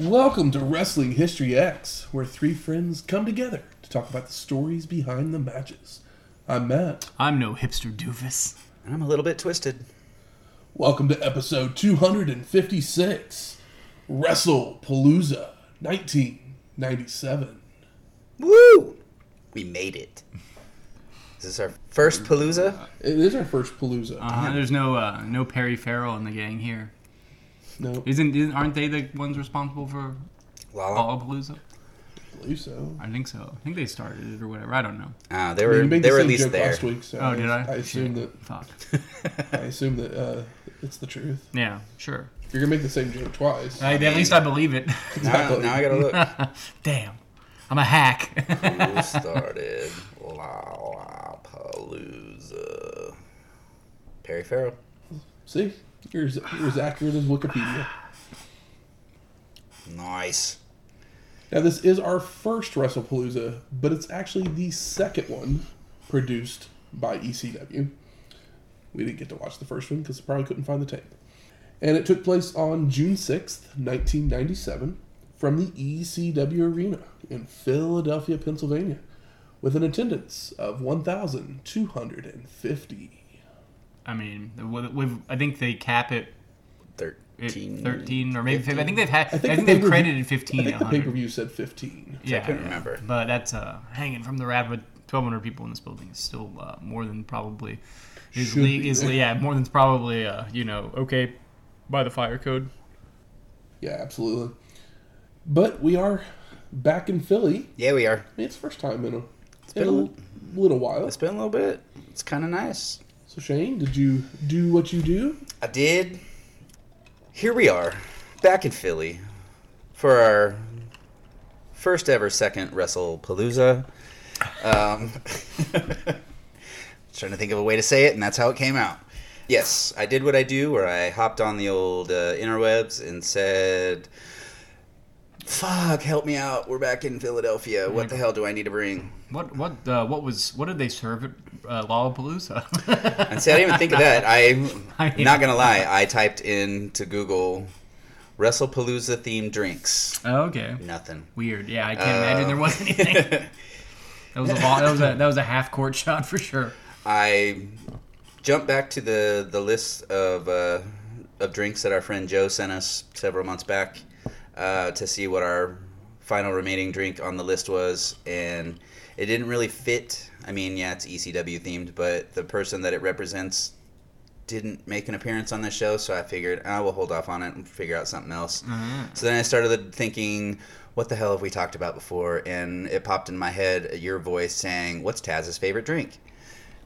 Welcome to Wrestling History X, where three friends come together to talk about the stories behind the matches. I'm Matt. I'm no hipster doofus. I'm a little bit twisted. Welcome to episode 256 Wrestle Palooza 1997. Woo! We made it. Is this our first Palooza? It is our first Palooza. Uh, there's no uh, no Perry Farrell in the gang here. No, Isn't, isn't aren't they the ones responsible for Lala. Lollapalooza? I believe so. I think so. I think they started it or whatever. I don't know. Ah, they I mean, were you made they the were at same least joke there. last week, so Oh, did I? I assume that Fuck. I assume that uh, it's the truth. Yeah, sure. You're gonna make the same joke twice. I, at least I believe it. Now, now I gotta look. Damn, I'm a hack. Who started Lollapalooza? Perry Farrell. See, you're as, you're as accurate as Wikipedia. Nice. Now, this is our first WrestlePalooza, but it's actually the second one produced by ECW. We didn't get to watch the first one because we probably couldn't find the tape. And it took place on June 6th, 1997, from the ECW Arena in Philadelphia, Pennsylvania, with an attendance of 1,250. I mean, with, with, I think they cap it at 13. 13 or maybe 15. I think they've had. I think think, the they've pay-per-view- credited 15 I think at the 100. pay per view said 15. Yeah, I couldn't yeah. remember. But that's uh, hanging from the rabbit. Twelve hundred people in this building is still uh, more than probably is le- is there. yeah more than probably uh, you know okay by the fire code. Yeah, absolutely. But we are back in Philly. Yeah, we are. I mean, it's first time in a, been in a a little- little while. It's been a little bit. It's kind of nice. So Shane, did you do what you do? I did. Here we are, back in Philly, for our first ever second WrestlePalooza. Um, trying to think of a way to say it, and that's how it came out. Yes, I did what I do, where I hopped on the old uh, interwebs and said, "Fuck, help me out. We're back in Philadelphia. What the hell do I need to bring?" What what uh, what was what did they serve at uh, Lollapalooza? And see, I didn't even think of that. I, I- am not gonna lie. I typed into Google WrestlePalooza themed drinks. oh, okay, Nothing. weird. Yeah, I can't imagine there was anything. That was a long, that was a that was a half court shot for sure. I jumped back to the the list of uh, of drinks that our friend Joe sent us several months back uh, to see what our final remaining drink on the list was, and it didn't really fit. I mean, yeah, it's ECW themed, but the person that it represents didn't make an appearance on the show, so I figured I will hold off on it and figure out something else. So then I started thinking, what the hell have we talked about before? And it popped in my head your voice saying, "What's Taz's favorite drink?"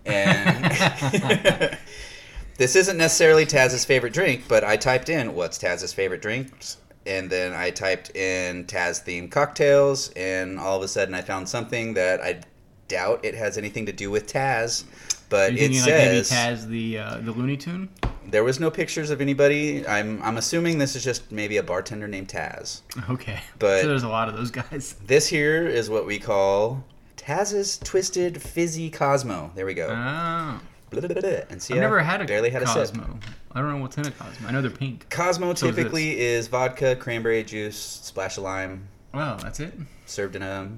And this isn't necessarily Taz's favorite drink, but I typed in what's Taz's favorite drinks, and then I typed in Taz themed cocktails, and all of a sudden I found something that I doubt it has anything to do with Taz, but You it thinking like maybe Taz the uh, the Looney Tune? there was no pictures of anybody. I'm I'm assuming this is just maybe a bartender named Taz. Okay, But- so there's a lot of those guys. This here is what we call Taz's Twisted Fizzy Cosmo. There we go. Oh. Blah, blah, blah. And see, I've never had a barely had a sip. Cosmo. I don't know what's in a Cosmo. I know they're pink. Cosmo So typically is vodka, cranberry juice, splash of lime, Wow, that's it. served in a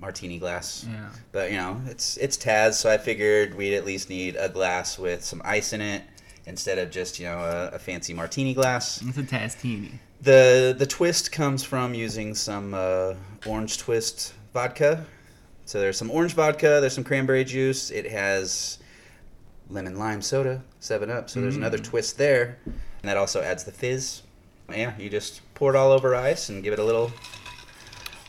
martini glass. Yeah. But you know, it's it's Taz, so I figured we'd at least need a glass with some ice in it instead of just you know a, a fancy martini glass. It's a Taztini. The the twist comes from using some uh, orange twist vodka. So there's some orange vodka, there's some cranberry juice. It has lemon lime soda, Seven Up. So there's another twist there, and that also adds the fizz. Yeah, you just pour it all over ice and give it a little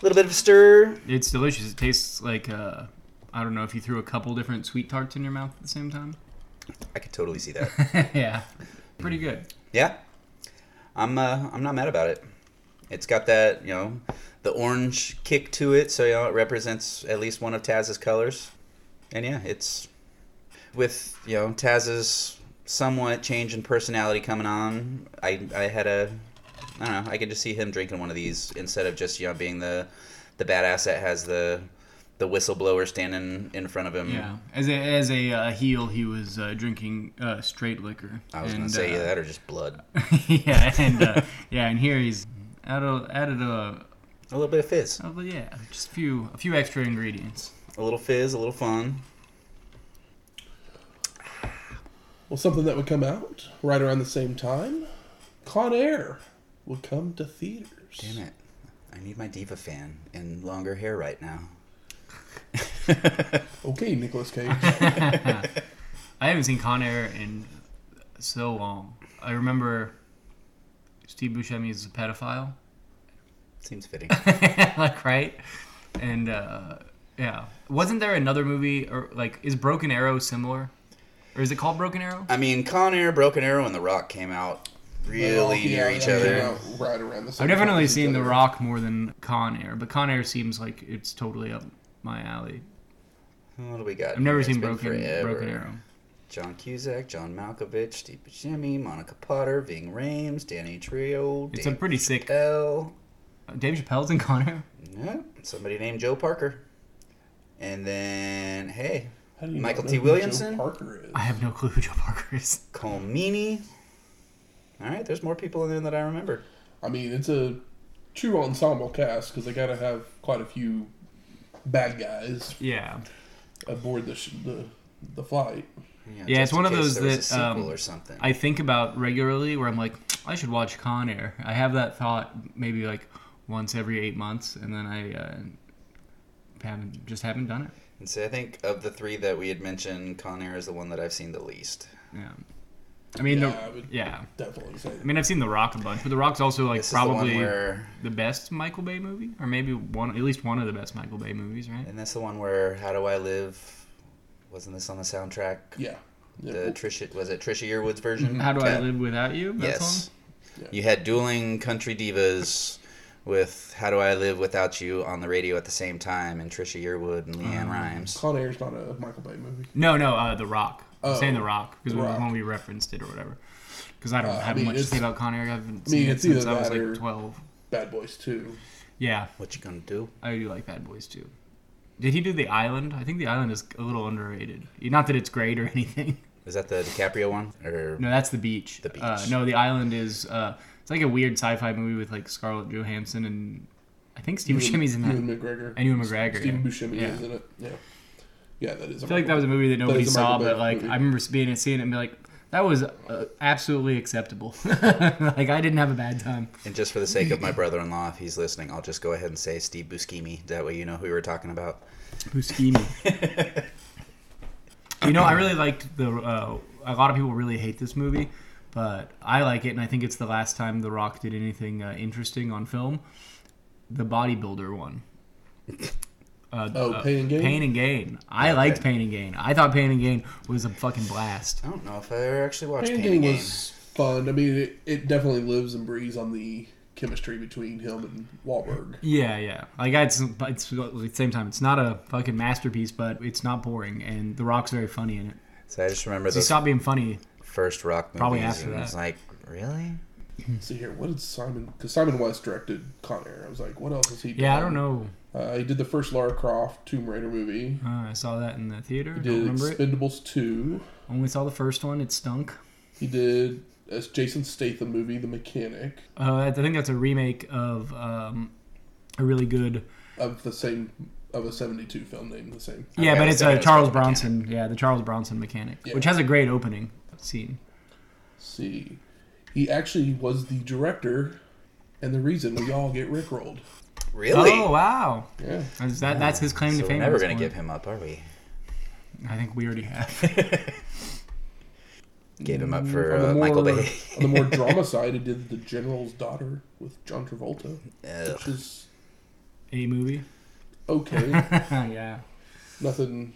little bit of a stir. It's delicious. It tastes like uh, I don't know if you threw a couple different sweet tarts in your mouth at the same time. I could totally see that. yeah. Pretty good. Yeah, I'm uh, I'm not mad about it. It's got that you know the orange kick to it, so you know it represents at least one of Taz's colors. And yeah, it's with you know Taz's somewhat change in personality coming on. I I had a I don't know. I could just see him drinking one of these instead of just you know being the the badass that has the the whistleblower standing in front of him. Yeah. As a as a uh, heel, he was uh, drinking uh, straight liquor. I was gonna say uh, that or just blood. yeah, and uh, yeah, and here he's added added a, A little bit of fizz, a yeah, just a few a few extra ingredients. a little fizz, a little fun. Well, something that would come out right around the same time, Con Air would come to theaters. Damn it. I need my diva fan in longer hair right now. Okay, Nicolas Cage. I haven't seen Con Air in so long. I remember Steve Buscemi is a pedophile, Seems fitting. like right, and uh, yeah, wasn't there another movie or like is Broken Arrow similar, or is it called Broken Arrow? I mean, Con Air, Broken Arrow, and The Rock came out really Yeah, near they each other. Right around the same I've definitely time as each seen The. Rock more than Con Air, but Con Air seems like it's totally up my alley. What do we got? I've never? It's seen Broken forever. Broken Arrow. John Cusack, John Malkovich, Steve Buscemi, Monica Potter, Ving Rhames, Danny Trejo, It's a pretty sick. Chappelle. Uh, Dave Chappelle's in Con Air. Yeah, somebody named Joe Parker. And then, hey, How do you Michael T. know Joe Williamson? Parker is. I have no clue who Joe Parker is. Colm Meaney. All right, there's more people in there that I remember. I mean, it's a true ensemble cast because they got to have quite a few bad guys Yeah. aboard the sh- the the flight. Yeah, it's one of those there was a that, sequel um, or something. I think about regularly where I'm like, I should watch Con Air. I have that thought maybe like once every eight months, and then I uh, haven't just haven't done it. And so I think of the three that we had mentioned, Con Air is the one that I've seen the least. Yeah. I mean, Yeah, the, I would- yeah. Definitely say. I mean, I've seen The Rock a bunch, but The Rock's also like this probably the where, the best Michael Bay movie, or maybe one, at least one of the best Michael Bay movies, right? and that's the one where How Do I Live? Wasn't this on the soundtrack? yeah. yeah. The Trisha was it Trisha Yearwood's version? How do I live without you? That Yes. Yeah. You had dueling country divas with How Do I Live Without You on the radio at the same time, and Trisha Yearwood and LeAnn Um, Rimes. Con Air's not a Michael Bay movie. No, no, uh, The Rock. I'm Oh, saying The Rock because when we referenced it or whatever. Because I don't Uh, I have mean, much to say about Con Air. I haven't mean, seen it it's either since I was like 12. Bad Boys 2. Yeah, What you gonna do? I do like Bad Boys Two. Did he do The Island? I think The Island is a little underrated. Not that it's great or anything. Is that the DiCaprio one? Or No, that's The Beach. The Beach. Uh, no, The Island is uh, it's like a weird sci-fi movie with like Scarlett Johansson and I think Steve Ewan- Buscemi's in that. Ewan McGregor. And Ewan McGregor. Stephen yeah. Buscemi Yeah. is in it. Yeah. Yeah, that is. I feel like that was a movie that nobody is a saw, but like movie. I remember being and seeing it and be like, that was uh, absolutely acceptable. like I didn't have a bad time. and just for the sake of my brother-in-law, if he's listening, I'll just go ahead and say Steve Buscemi. That way, you know who we were talking about. Buscemi. you know, I really liked the. Uh, a lot of people really hate this movie, but I like it, and I think it's the last time The Rock did anything uh, interesting on film. The bodybuilder one. Uh, Oh, uh, Pain and Gain? Pain and Gain. I Okay. liked Pain and Gain. I thought Pain and Gain was a fucking blast. I don't know if I ever actually watched Pain Pain Game Game. was fun. I mean, it, it definitely lives and breathes on the chemistry between him and Wahlberg. Yeah, yeah. Like it's, it's at the same time, it's not a fucking masterpiece, but it's not boring, and The Rock's very funny in it. So I just remember He stopped being funny. First rock movies, Probably after and that. it's like, really? See here, what did Simon? Because Simon West directed Con Air. I was like, what else has he done? Yeah, I don't know. Uh, he did the first Lara Croft Tomb Raider movie. Uh, I saw that in the theater. He Don't did remember it. Expendables 2. Only saw the first one. It stunk. He did a Jason Statham movie, The Mechanic, Uh, I think that's a remake of um, a really good. of the same of a 72 film named the same. Yeah, Okay, but it's a Charles called The Bronson. Yeah, the Charles Bronson mechanic, Yeah. which has a great opening scene. see, he actually was the director and the reason we all get rickrolled. Really? Oh wow, Yeah. Is that that's his claim so to we're fame. never gonna give him up, are we? I think we already have. Gave him up for on the uh, more, Michael Bay. on the more drama side, he did The General's Daughter with John Travolta, Ugh. which is a movie. okay. yeah, nothing,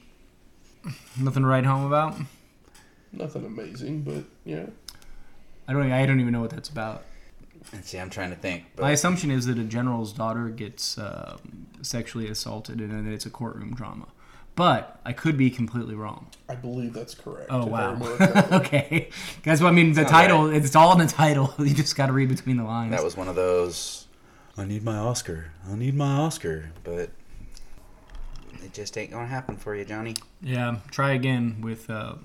nothing to write home about. Nothing amazing, but yeah. I don't. I don't even know what that's about. And see, I'm trying to think. My assumption is that a general's daughter gets uh, sexually assaulted, and then it's a courtroom drama. But I could be completely wrong. I believe that's correct. Oh wow. okay, guys. Well, I mean, the Sounds title. It's all in the title. You just got to read between the lines. that was one of those. I need my Oscar. I need my Oscar. But it just ain't gonna happen for you, Johnny. yeah. Try again with uh,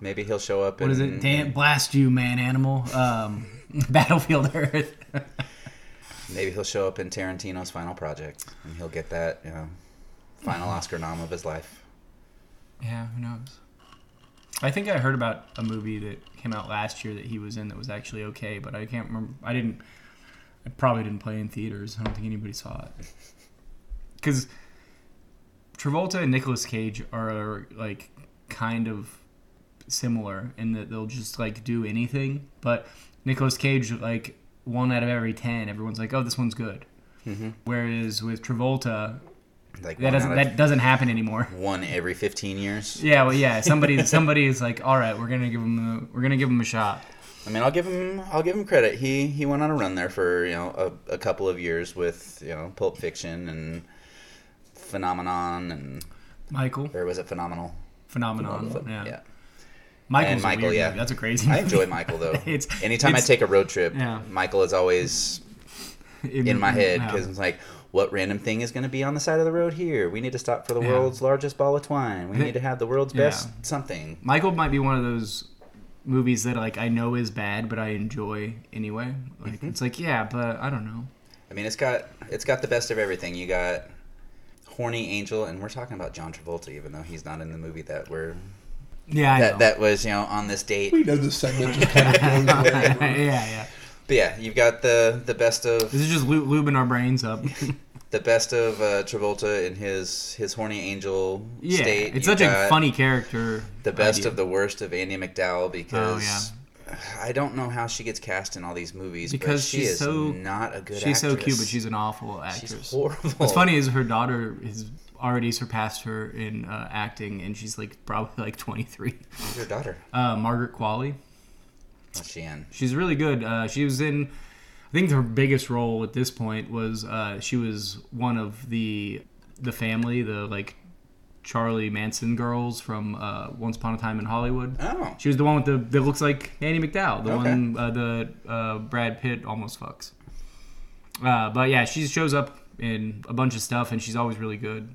Maybe he'll show up. what is it? Damn, blast you, man, animal. Um, Battlefield Earth. Maybe he'll show up in Tarantino's final project, and he'll get that, you know, final Oscar nom of his life. yeah, who knows? I think I heard about a movie that came out last year that he was in that was actually okay, but I can't remember. I didn't. I probably didn't play in theaters. I don't think anybody saw it. Because Travolta and Nicolas Cage are like kind of similar in that they'll just like do anything, but Nicolas Cage like one out of every ten, everyone's like, "Oh, this one's good." Mm-hmm. Whereas with Travolta, Like that doesn't that doesn't happen anymore. one every 15 years. Yeah, well, yeah. Somebody, somebody is like, all right, we're gonna give him, a, we're gonna give him a shot. I mean, I'll give him I'll give him credit. He he went on a run there for you know a, a couple of years with you know Pulp Fiction and Phenomenon and Michael, or was it Phenomenal? phenomenon. Phenomenon, Yeah, Michael's And a Michael, yeah. movie. That's a crazy. I enjoy Michael though. It's- Anytime it's- I take a road trip, Yeah. Michael is always in my head Yeah. because it's like, what random thing is going to be on the side of the road here? We need to stop for the Yeah. world's largest ball of twine. We need to have the world's best something. Michael might be one of those movies that like I know is bad, but I enjoy anyway. Like Mm-hmm. it's like, yeah, but I don't know. I mean, it's got it's got the best of everything. You got horny angel, and we're talking about John Travolta, even though he's not in the movie that we're Yeah, I that know. that was you know on this date. We know this segment just kind of goes yeah, yeah. But yeah, you've got the the best of This is just lu- lubing our brains up. the best of uh, Travolta in his his horny angel yeah, state. it's You've such a funny character. The best idea. of the worst of Andie MacDowell because Oh, I don't know how she gets cast in all these movies but Because she she's is so- not a good. She's so cute, but she's an awful actress. she's horrible. What's funny is her daughter has already surpassed her in uh, acting, and she's like probably like 23. Who's your daughter? Uh, Margaret Qualley. What's she in? She's really good. Uh, she was in. I think her biggest role at this point was uh, she was one of the the family, the like Charlie Manson girls from uh, Once Upon a Time in Hollywood. Oh, She was the one with the that looks like Annie MacDowell, the Okay. one uh, the uh, Brad Pitt almost fucks. Uh, but yeah, she shows up in a bunch of stuff, and she's always really good.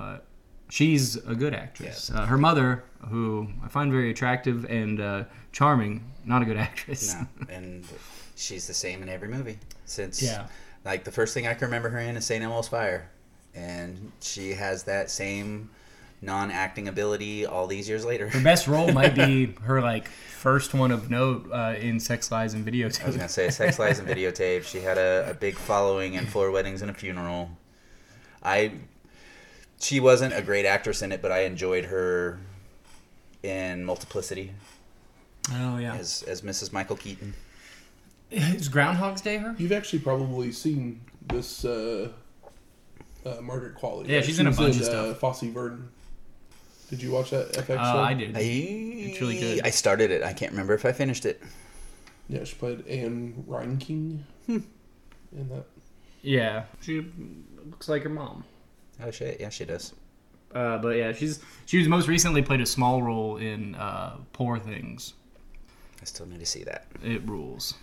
But she's a good actress. Uh, her mother, who I find very attractive and uh, charming, not a good actress. no, and she's the same in every movie since. Yeah. Like the first thing I can remember her in is St. Elmo's Fire, and she has that same non-acting ability all these years later. Her best role might be her like first one of note uh, in Sex Lies and Videotape. I was gonna say Sex Lies and Videotape. She had a, a big following in Four Weddings and a Funeral. I she wasn't a great actress in it, but I enjoyed her in Multiplicity Oh yeah, as as Mrs. Michael Keaton. is Groundhog's Day her? You've actually probably seen this uh, uh, Margaret Qualley. Yeah, right? she's She in a was bunch of Uh, stuff. Fosse Verdon. Did you watch that FX Uh, show? I did. I, It's really good. I started it. I can't remember if I finished it. Yeah, she played Ann Reinking Hmm. in that. Yeah, she looks like her mom. Oh shit! Yeah, she does. Uh, but yeah, she's she was most recently played a small role in uh, Poor Things. I still need to see that. It rules.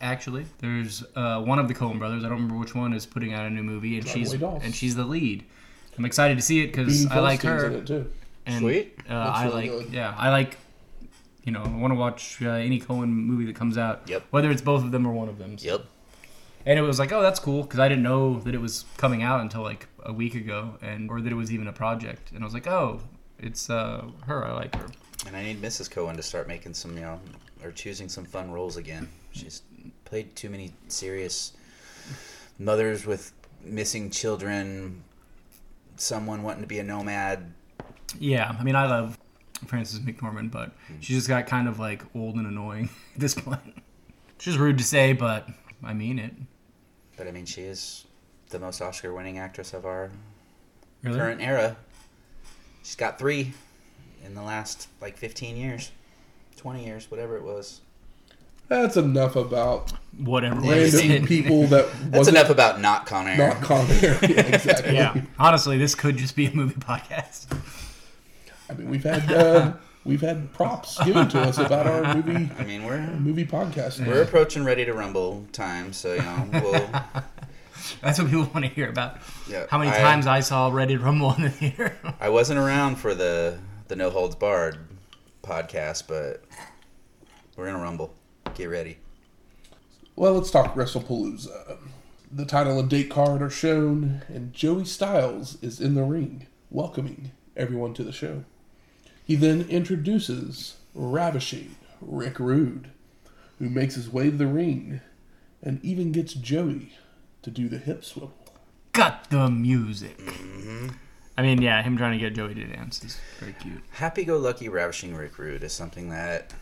Actually, there's uh, one of the Coen brothers. I don't remember which one is putting out a new movie, and Driveway she's Dolls. and she's the lead. I'm excited to see it because I like her. in it too. And, Sweet. Uh, Looks I really like good. yeah, I like. You know, I want to watch uh, any Coen movie that comes out. Yep. Whether it's both of them or one of them. Yep. And it was like, oh, that's cool because I didn't know that it was coming out until like a week ago, and or that it was even a project. And I was like, oh, it's uh, her. I like her. And I need Mrs. Coen to start making some, you know, or choosing some fun roles again. She's played too many serious mothers with missing children, someone wanting to be a nomad. Yeah, I mean, I love Frances McDormand, but she just got kind of like old and annoying at this point. She's rude to say, but I mean it. But I mean, she is the most Oscar winning actress of our Really? current era. She's got three in the last like 15 years, 20 years, whatever it was. That's enough about Whatever. Yeah, it is. random people that That's enough about not Con Air. not Con Air. Yeah, exactly. Yeah. Honestly, this could just be a movie podcast. I mean, we've had uh, we've had props given to us about our movie I mean, we're movie podcast. we're approaching ready to rumble time, so you know we'll. That's what people want to hear about. Yeah, How many I- times I saw Ready to Rumble in the theater. I wasn't around for the the No Holds Barred podcast, but we're gonna rumble. Get ready. Well, let's talk WrestlePalooza. The title and date card are shown, and Joey Styles is in the ring, welcoming everyone to the show. He then introduces ravishing Rick Rude, who makes his way to the ring and even gets Joey to do the hip swivel. Got the music. Mm-hmm. I mean, yeah, him trying to get Joey to dance is very cute. Happy-go-lucky, ravishing Rick Rude is something that.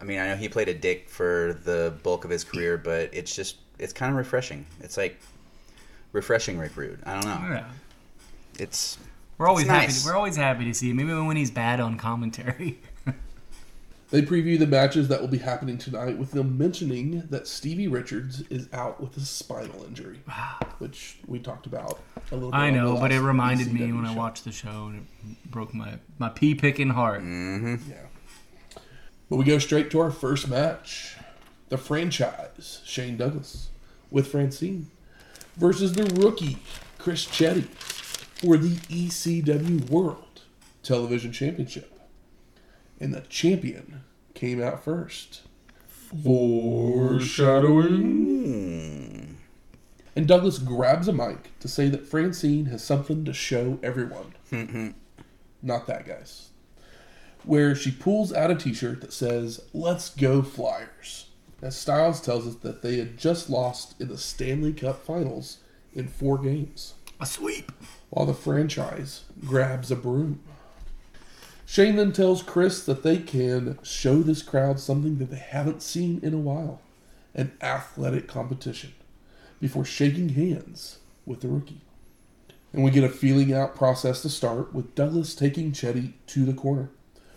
I mean, I know he played a dick for the bulk of his career, but it's just it's kind of refreshing. It's like refreshing Rick Rude. I don't know. Yeah. It's We're always It's happy. nice. we're always happy to see him, even when he's bad on commentary. They preview the matches that will be happening tonight with them mentioning that Stevie Richards is out with a spinal injury, which we talked about a little bit. I know, but it reminded me ECW when I watched the show, and it broke my my pea picking heart. mm-hmm. Yeah. But we go straight to our first match. The franchise, Shane Douglas, with Francine, versus the rookie, Chris Chetti, for the ECW World Television Championship. And the champion came out first. Foreshadowing. And Douglas grabs a mic to say that Francine has something to show everyone. Mm-hmm. Not that, guys where she pulls out a t-shirt that says "Let's go Flyers." As Styles tells us that they had just lost in the Stanley Cup Finals in four games, A sweep. while the franchise grabs a broom. Shane then tells Chris that they can show this crowd something that they haven't seen in a while, an athletic competition, before shaking hands with the rookie. And we get a feeling out process to start with Douglas taking Chetti to the corner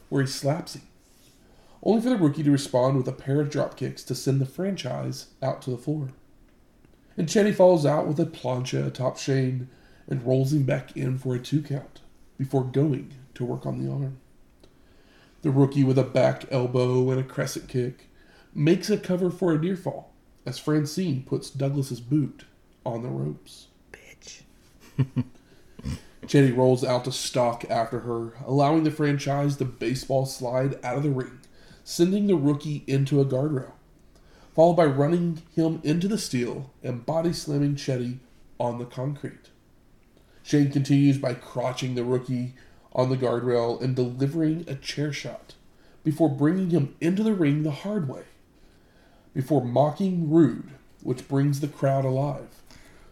where he slaps him, only for the rookie to respond with a pair of drop kicks to send the franchise out to the floor. And Chetti falls out with a plancha atop Shane and rolls him back in for a two count before going to work on the arm. The rookie with a back elbow and a crescent kick makes a cover for a near fall as Francine puts Douglas's boot on the ropes. bitch. Chetti rolls out to stalk after her, allowing the franchise the baseball slide out of the ring, sending the rookie into a guardrail, followed by running him into the steel and body slamming Chetti on the concrete. Shane continues by crotching the rookie on the guardrail and delivering a chair shot before bringing him into the ring the hard way, before mocking Rude, which brings the crowd alive.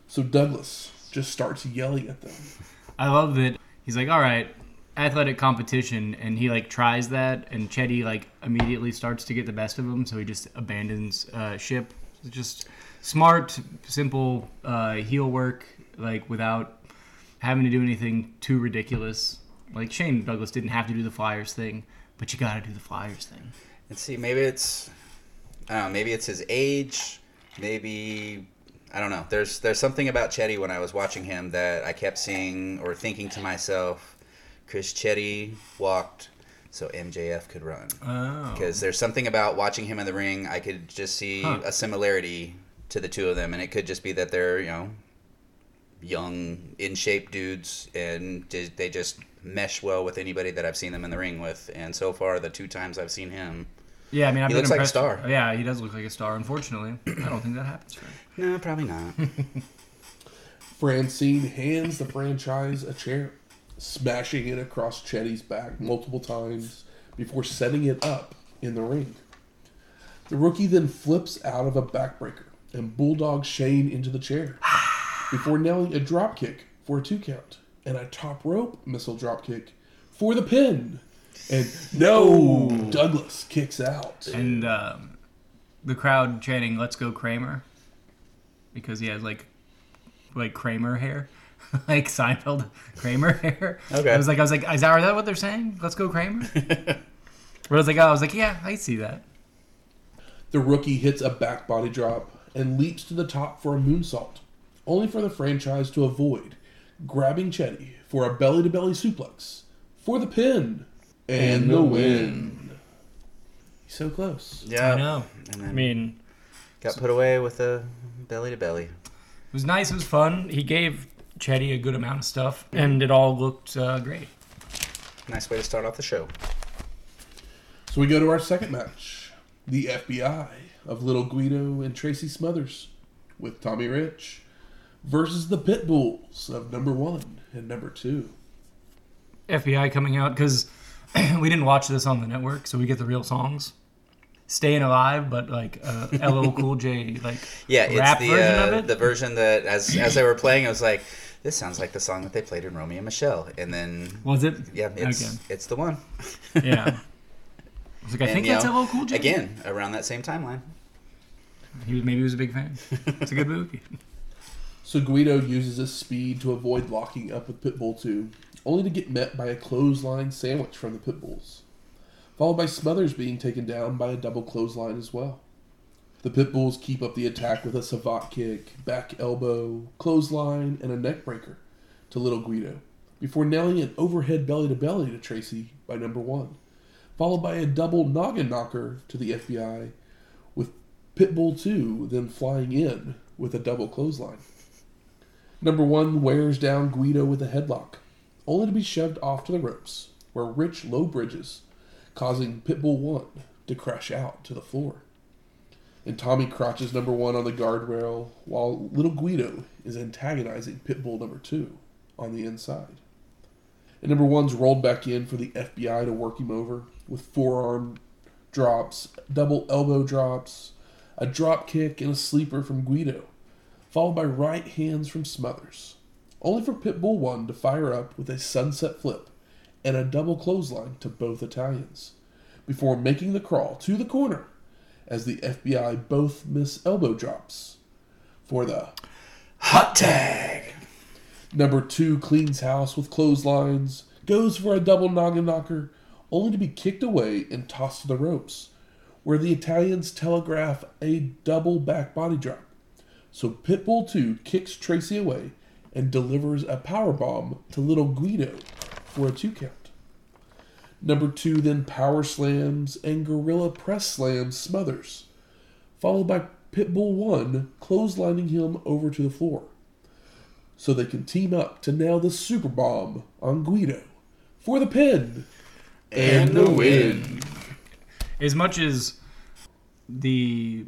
So Douglas just starts yelling at them. I love that he's like, all right, athletic competition, and he like tries that, and Chetti like immediately starts to get the best of him, so he just abandons uh, ship. It's just smart, simple uh, heel work, like without having to do anything too ridiculous. Like Shane Douglas didn't have to do the Flyers thing, but you got to do the Flyers thing. And see, maybe it's I don't know, maybe it's his age, maybe I don't know. There's there's something about Chetti when I was watching him that I kept seeing or thinking to myself, Chris Chetti walked so MJF could run. Oh, Because there's something about watching him in the ring, I could just see Huh. a similarity to the two of them, and it could just be that they're you know young, in shape dudes, and they just mesh well with anybody that I've seen them in the ring with. And so far, the two times I've seen him, yeah. I mean, I've He been looks like a impressed- star. Yeah, he does look like a star. Unfortunately, I don't think that happens for him. no, probably not. Francine hands the franchise a chair, smashing it across Chetti's back multiple times before setting it up in the ring. The rookie then flips out of a backbreaker and bulldogs Shane into the chair before nailing a dropkick for a two count and a top rope missile dropkick for the pin. And no, Douglas kicks out. and um, the crowd chanting "Let's go Kramer" because he has like like Kramer hair, like Seinfeld Kramer hair. Okay. I was like, I was like, is that, is that what they're saying? Let's go Kramer. but I was like, oh, I was like, yeah, I see that. The rookie hits a back body drop and leaps to the top for a moonsault, only for the franchise to avoid, grabbing Chetti for a belly to belly suplex for the pin and, And the the win. So close. Yeah. I know. And I mean, got put away with a belly to belly. it was nice. It was fun. He gave Chetti a good amount of stuff, and it all looked uh, great. Nice way to start off the show. So we go to our second match the FBI of Little Guido and Tracy Smothers with Tommy Rich versus the Pit Bulls of number one and number two. FBI coming out because we didn't watch this on the network, so we get the real songs. Staying alive, but like uh, LL Cool J, like Yeah, it's the version of uh, it. the version that as as they were playing, I was like, this sounds like the song that they played in Romeo and Michelle, and then was it? yeah, it's Okay. it's the one. Yeah. I was like, I And, think that's know, LL Cool J. Again, around that same timeline. He was, maybe he was a big fan. It's a good movie. So Guido uses his speed to avoid locking up with Pitbull 2, only to get met by a clothesline sandwich from the Pitbulls, followed by Smothers being taken down by a double clothesline as well. The Pitbulls keep up the attack with a savate kick, back elbow, clothesline, and a neck breaker to Little Guido, before nailing an overhead belly to belly to Tracy by number one, followed by a double noggin knocker to the FBI, with Pitbull 2 then flying in with a double clothesline. Number one wears down Guido with a headlock, only to be shoved off to the ropes, where Rich low bridges, causing Pitbull 1 to crash out to the floor. And Tommy crotches number one on the guardrail, while little Guido is antagonizing Pitbull number two on the inside. And number one's rolled back in for the FBI to work him over with forearm drops, double elbow drops, a drop kick, and a sleeper from Guido followed by right hands from Smothers, only for Pitbull 1 to fire up with a sunset flip and a double clothesline to both Italians, before making the crawl to the corner as the FBI both miss elbow drops for the Hot tag. Number 2 cleans house with clotheslines, goes for a double noggin knocker, only to be kicked away and tossed to the ropes, where the Italians telegraph a double back body drop. So Pitbull 2 kicks Tracy away and delivers a power bomb to little Guido for a two count. Number 2 then power slams and gorilla press slams Smothers, followed by Pitbull 1 clotheslining him over to the floor. So they can team up to nail the super bomb on Guido for the pin And the win. As much as the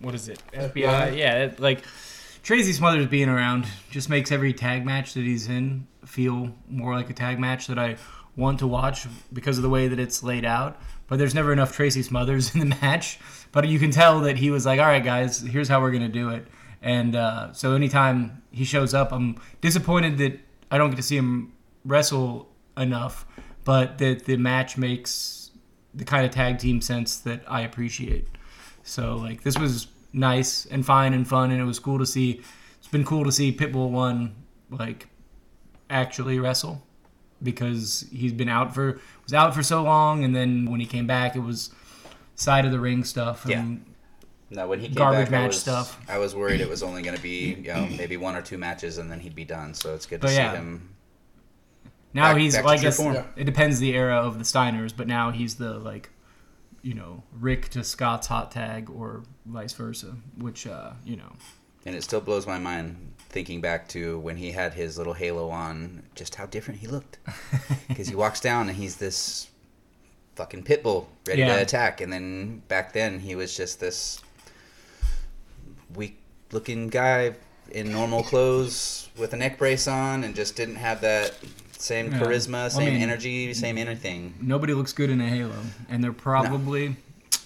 what is it? FBI. FBI? Yeah, it, like Tracy Smothers being around just makes every tag match that he's in feel more like a tag match that I want to watch because of the way that it's laid out. But there's never enough Tracy Smothers in the match. But you can tell that he was like, "All right, guys, here's how we're gonna do it." And uh, so anytime he shows up, I'm disappointed that I don't get to see him wrestle enough, but that the match makes the kind of tag team sense that I appreciate. So like this was nice and fine and fun, and it was cool to see. It's been cool to see Pitbull one like actually wrestle because he's been out for was out for so long, and then when he came back, it was side of the ring stuff. And No, when he came Garbage back, I match was, stuff. I was worried it was only going to be you know maybe one or two matches and then he'd be done. So it's good to But see yeah. him. Now Back- he's, back to well, I guess form. Yeah. it depends the era of the Steiners, but now he's the like, you know, Rick to Scott's hot tag or vice versa, which uh, you know, And it still blows my mind thinking back to when he had his little halo on, just how different he looked. Because he walks down and he's this fucking pit bull ready Yeah. to attack, and then back then he was just this weak-looking guy in normal clothes with a neck brace on, and just didn't have that same Yeah. charisma, I same mean- energy, same anything. nobody looks good in a halo, and they're probably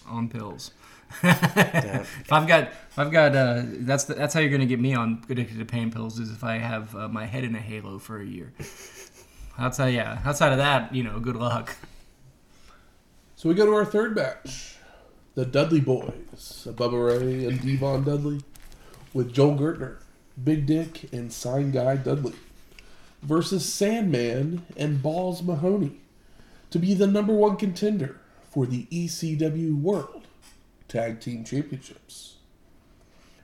on pills. If I've got, if I've got, uh, that's the, that's how you're gonna get me on addicted to pain pills is if I have uh, my head in a halo for a year. Outside, yeah. Outside of that, you know, good luck. So we go to our third match. The Dudley Boys, Bubba Ray and D-Von Dudley, with Joel Gertner, Big Dick, and Sign Guy Dudley, versus Sandman and Balls Mahoney, to be the number one contender for the ECW World Tag Team Championships.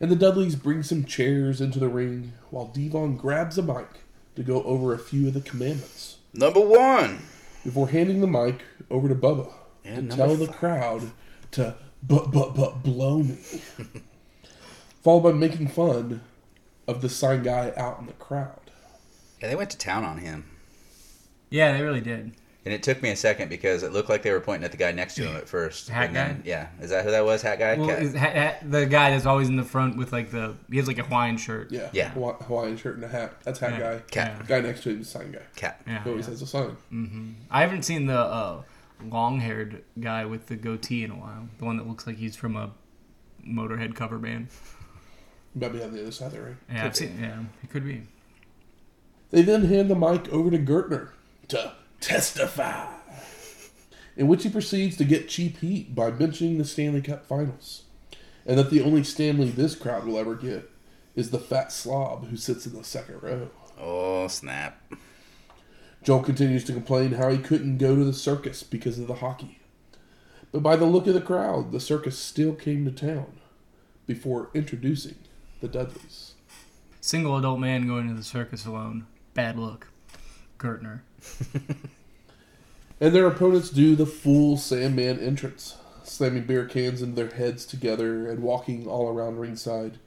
And the Dudleys bring some chairs into the ring while D-Von grabs a mic to go over a few of the commandments Number one. before handing the mic over to Bubba And to tell the crowd to but but but blow me. Followed by making fun of the sign guy out in the crowd. Yeah, they went to town on him. Yeah, they really did. And it took me a second because it looked like they were pointing at the guy next to him at first. Hat And then- guy? Yeah. Is that who that was? Hat guy? Well, is, ha, ha, the guy that's always in the front with like the he has like a Hawaiian shirt. Yeah. Yeah. Hawa- Hawaiian shirt and a hat. That's hat Yeah. guy. Cat. Guy next to him is sign guy. Cat. Yeah, Who always yeah. has a sign. I haven't seen the uh, long-haired guy with the goatee in a while. The one that looks like he's from a Motorhead cover band. Might be on the other side of the ring. Yeah, I've seen. Yeah, it could be. They then hand the mic over to Gertner to testify, in which he proceeds to get cheap heat by mentioning the Stanley Cup Finals, and that the only Stanley this crowd will ever get is the fat slob who sits in the second row. Oh, snap. Joel continues to complain how he couldn't go to the circus because of the hockey. But by the look of the crowd, the circus still came to town before introducing the Dudleys. Single adult man going to the circus alone. Bad look. Gertner. And their opponents do the full Sandman entrance, slamming beer cans into their heads together and walking all around ringside,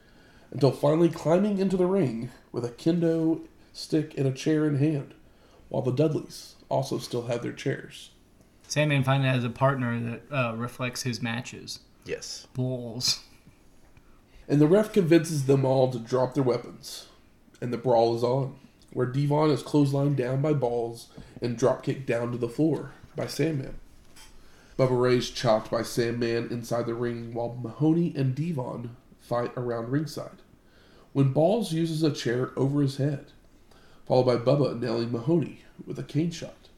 until finally climbing into the ring with a kendo stick and a chair in hand, while the Dudleys also still have their chairs. Sandman finally has a partner that uh, reflects his matches. Yes. Bulls. And the ref convinces them all to drop their weapons, and the brawl is on, where D-Von is clotheslined down by balls and dropkicked down to the floor by Sandman. Bubba Ray's chopped by Sandman inside the ring while Mahoney and D-Von fight around ringside. When Balls uses a chair over his head, followed by Bubba nailing Mahoney with a cane shot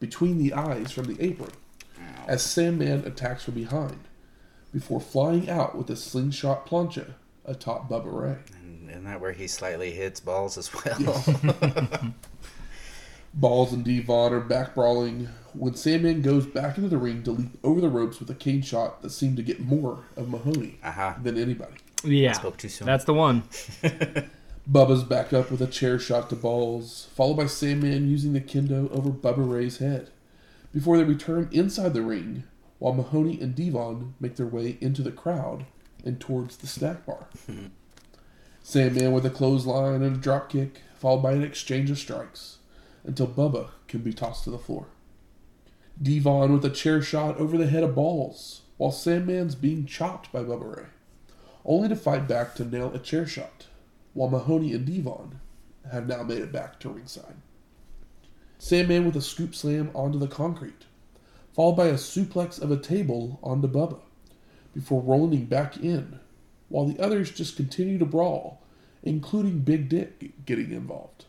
between the eyes from the apron as Sandman attacks from behind before flying out with a slingshot plancha atop Bubba Ray. And isn't that where he slightly hits balls as well? Balls and D-Von are back brawling when Sandman goes back into the ring to leap over the ropes with a cane shot that seemed to get more of Mahoney Aha. than anybody. Yeah. I Spoke too soon. That's the one. Bubba's back up with a chair shot to Balls, followed by Sandman using the kendo over Bubba Ray's head, before they return inside the ring while Mahoney and D-Von make their way into the crowd and towards the snack bar. Sandman with a clothesline and a drop kick, followed by an exchange of strikes, until Bubba can be tossed to the floor. D-Von with a chair shot over the head of Balls, while Sandman's being chopped by Bubba Ray, only to fight back to nail a chair shot while Mahoney and D-Von have now made it back to ringside. Sandman with a scoop slam onto the concrete, followed by a suplex of a table onto Bubba, before rolling back in, while the others just continue to brawl, including Big Dick getting involved.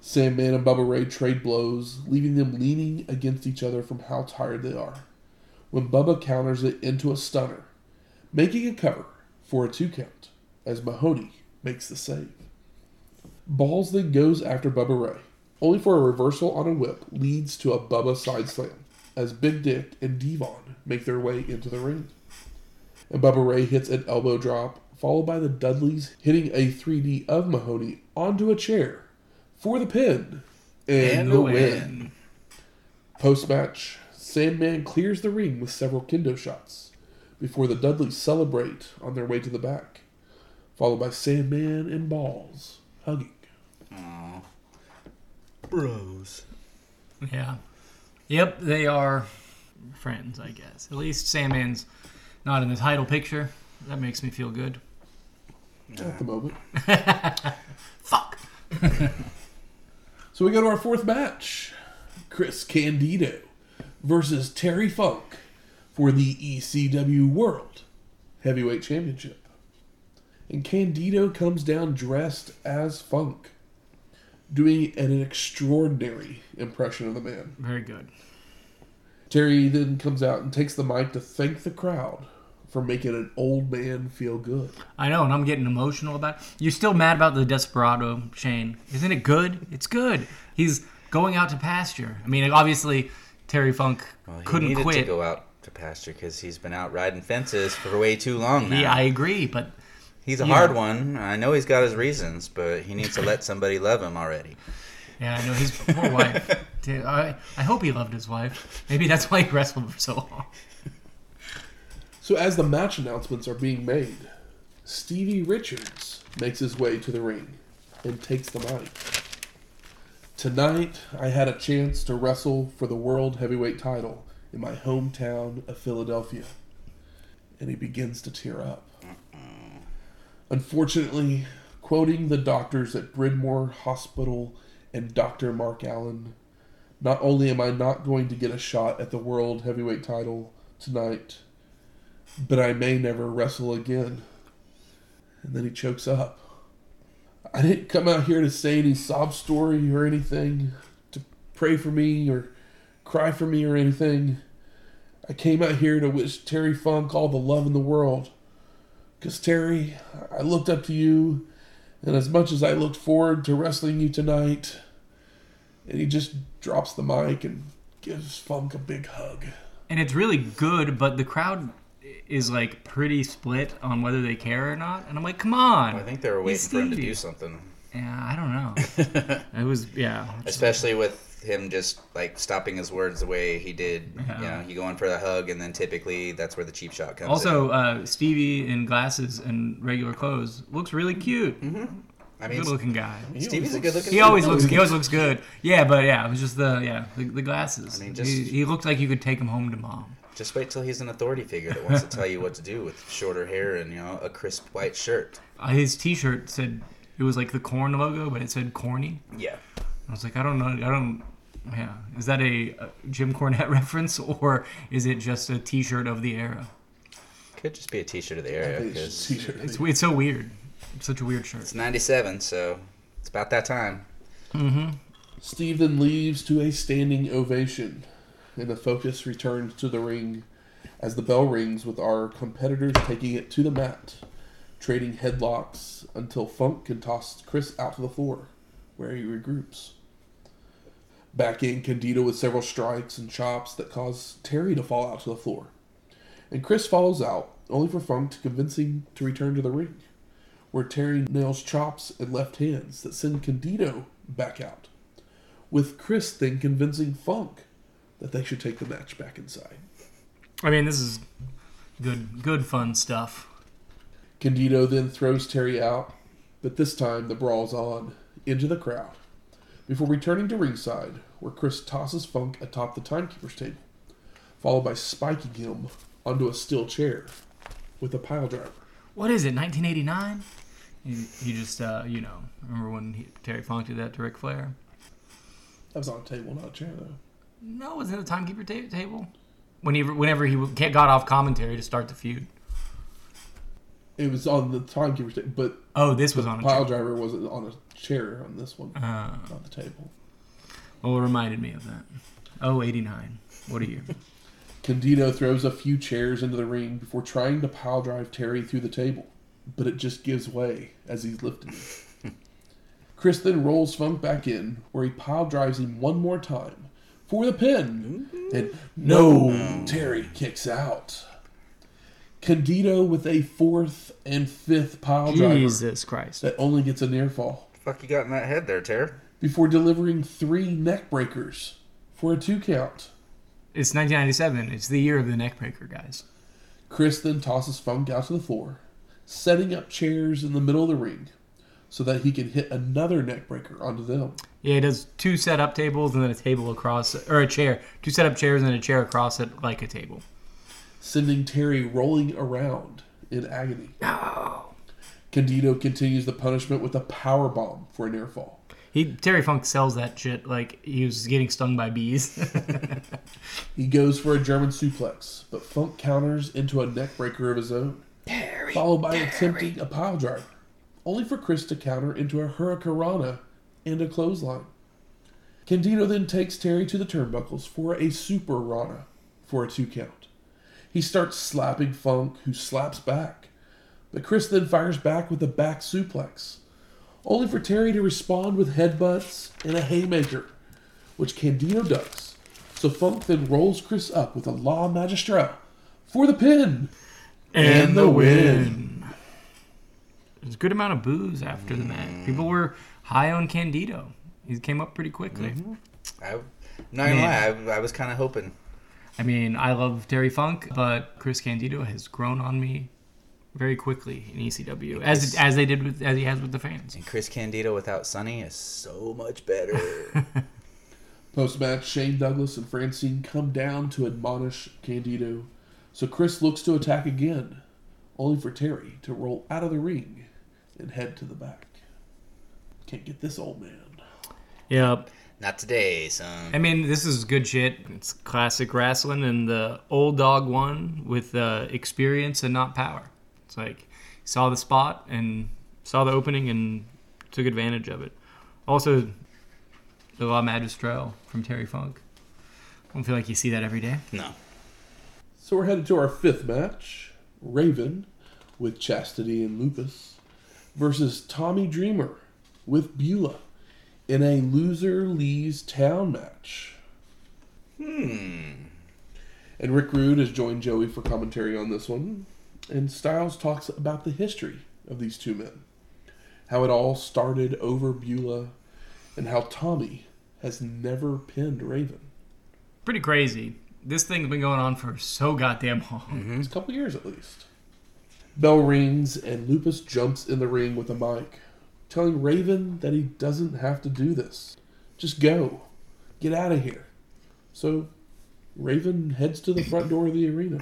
Sandman and Bubba Ray trade blows, leaving them leaning against each other from how tired they are, when Bubba counters it into a stunner, making a cover for a two count as Mahoney makes the save. Balls then goes after Bubba Ray, only for a reversal on a whip leads to a Bubba side slam as Big Dick and D-Von make their way into the ring. And Bubba Ray hits an elbow drop, followed by the Dudleys hitting a 3D of Mahoney onto a chair for the pin and, And the win. win. Post match, Sandman clears the ring with several kendo shots before the Dudleys celebrate on their way to the back, followed by Sandman and Balls hugging. Aw. Bros. Yeah. Yep, they are friends, I guess. At least Sandman's not in the title picture. That makes me feel good. at the moment. Fuck. So we go to our fourth match Chris Candido versus Terry Funk for the ECW World Heavyweight Championship. And Candido comes down dressed as Funk, doing an extraordinary impression of the man. Very good. Terry then comes out and takes the mic to thank the crowd for making an old man feel good. I know, and I'm getting emotional about it. You're still mad about the Desperado, Shane. Isn't it good? It's good. He's going out to pasture. I mean, obviously, Terry Funk Well, he couldn't needed quit. to go out to pasture because he's been out riding fences for way too long now. Yeah, I agree, but he's a yeah. hard one. I know he's got his reasons, but he needs to let somebody love him already. Yeah, I know his poor wife. Dude, I, I hope he loved his wife. Maybe that's why he wrestled for so long. So as the match announcements are being made, Stevie Richards makes his way to the ring and takes the mic. Tonight, I had a chance to wrestle for the World Heavyweight title in my hometown of Philadelphia. And he begins to tear up. Unfortunately, quoting the doctors at Bryn Mawr Hospital and Dr. Mark Allen, not only am I not going to get a shot at the World Heavyweight title tonight, but I may never wrestle again. And then he chokes up. I didn't come out here to say any sob story or anything, to pray for me or cry for me or anything. I came out here to wish Terry Funk all the love in the world. Because, Terry, I looked up to you, and as much as I looked forward to wrestling you tonight, and he just drops the mic and gives Funk a big hug. And it's really good, but the crowd is like pretty split on whether they care or not. And I'm like, come on. I think they were waiting for him to do something, Yeah, I don't know. it was yeah. especially with him just like stopping his words the way he did. Yeah. You know, he going for the hug, and then typically that's where the cheap shot comes. Also, uh, Stevie in glasses and regular clothes looks really cute. in. I mean, Good looking guy. He Stevie's a good looks- looking. He always looks. He always looks good. Yeah, but yeah, it was just the yeah the, the glasses. I mean, just- he, he looked like you could take him home to mom. Just wait till he's an authority figure that wants to tell you what to do with shorter hair and you know a crisp white shirt. Uh, his T-shirt said it was like the Korn logo, but it said corny. Yeah. I was like, I don't know. I don't. Yeah, is that a, a Jim Cornette reference or is it just a T-shirt of the era? Could just be a T-shirt of the era area it's. It's it's so weird. It's such a weird shirt. it's '97, so it's about that time. Mm-hmm. Steve then leaves to a standing ovation, and the focus returns to the ring as the bell rings with our competitors taking it to the mat, trading headlocks until Funk can toss Chris out to the floor, where he regroups. Back in Candido with several strikes and chops that cause Terry to fall out to the floor. And Chris follows out, only for Funk to convince him to return to the ring, where Terry nails chops and left hands that send Candido back out with Chris then convincing Funk that they should take the match back inside. I mean, this is good good fun stuff. Candido then throws Terry out, but this time the brawl's on into the crowd before returning to ringside, where Chris tosses Funk atop the timekeeper's table, followed by spiking him onto a steel chair with a pile driver. What is it? 1989? He, he just uh, you know remember when he, Terry Funk did that to Ric Flair? That was on a table, not a chair, though. No, it wasn't it the timekeeper ta- table? When he whenever he got off commentary to start the feud. It was on the timekeeper's table, but Oh, this was on a pile chair. driver wasn't on a chair on this one, Uh, not the table. well, it reminded me of that. Oh, 89. What a year. Candido throws a few chairs into the ring before trying to pile drive Terry through the table, but it just gives way as he's lifted. Chris then rolls Funk back in, where he pile drives him one more time for the pin. And no, Terry kicks out. Candido with a fourth and fifth pile driver Jesus Christ. that only gets a near fall fuck you got in that head there, Ter? before delivering three neck breakers for a two count. It's 1997. It's the year of the neckbreaker, guys. Chris then tosses Funk out to the floor, setting up chairs in the middle of the ring so that he can hit another neckbreaker onto them. Yeah, he does two setup tables and then a table across, or a chair. Two setup chairs and then a chair across it like a table. sending Terry rolling around in agony. Candido continues the punishment with a power bomb for a near fall. He Terry Funk sells that shit like he was getting stung by bees. He goes for a German suplex, but Funk counters into a neckbreaker of his own, followed by attempting a pile driver, only for Chris to counter into a hurricanrana and a clothesline. Candido then takes Terry to the turnbuckles for a super rana for a two count. He starts slapping Funk, who slaps back, but Chris then fires back with a back suplex, only for Terry to respond with headbutts and a haymaker, which Candido ducks So Funk then rolls Chris up with a la magistral for the pin. and the win. There's a good amount of booze after the match. People were high on Candido. He came up pretty quickly. Mm-hmm. I, not gonna lie, I, I was kind of hoping. I mean, I love Terry Funk, but Chris Candido has grown on me very quickly in ECW, as as they did with as he has with the fans. And Chris Candido without Sonny is so much better. Post match, Shane Douglas and Francine come down to admonish Candido. So Chris looks to attack again, only for Terry to roll out of the ring and head to the back. Can't get this old man. Yep. not today, son. I mean, this is good shit. It's classic wrestling, and the old dog won with uh, experience and not power. It's like he saw the spot and saw the opening and took advantage of it. Also, the La Magistral from Terry Funk. I don't feel like you see that every day. No. So we're headed to our fifth match Raven with Chastity and Lupus versus Tommy Dreamer with Beulah in a loser leaves town match. Hmm. And Rick Rude has joined Joey for commentary on this one. And Styles talks about the history of these two men, how it all started over Beulah, and how Tommy has never pinned Raven. Pretty crazy. This thing's been going on for so goddamn long. It's a couple years at least. Bell rings and Lupus jumps in the ring with a mic, telling Raven that he doesn't have to do this. Just go. Get out of here. So Raven heads to the front door of the arena.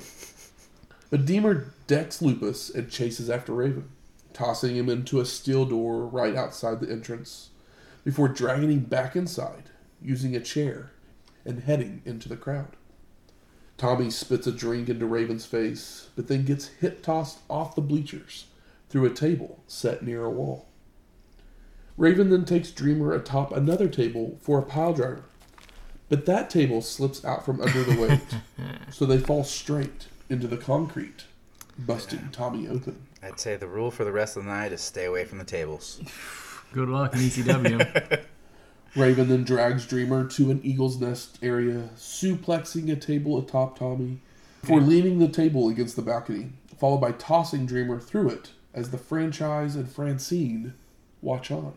But Dreamer decks Lupus and chases after Raven, tossing him into a steel door right outside the entrance, before dragging him back inside, using a chair, and heading into the crowd. Tommy spits a drink into Raven's face, but then gets hip tossed off the bleachers through a table set near a wall. Raven then takes Dreamer atop another table for a pile driver, but that table slips out from under the weight, so they fall straight into the concrete, busting Tommy open. I'd say the rule for the rest of the night is stay away from the tables. Good luck in ECW. Raven then drags Dreamer to an eagle's nest area, suplexing a table atop Tommy, before leaning the table against the balcony, followed by tossing Dreamer through it as the franchise and Francine watch on.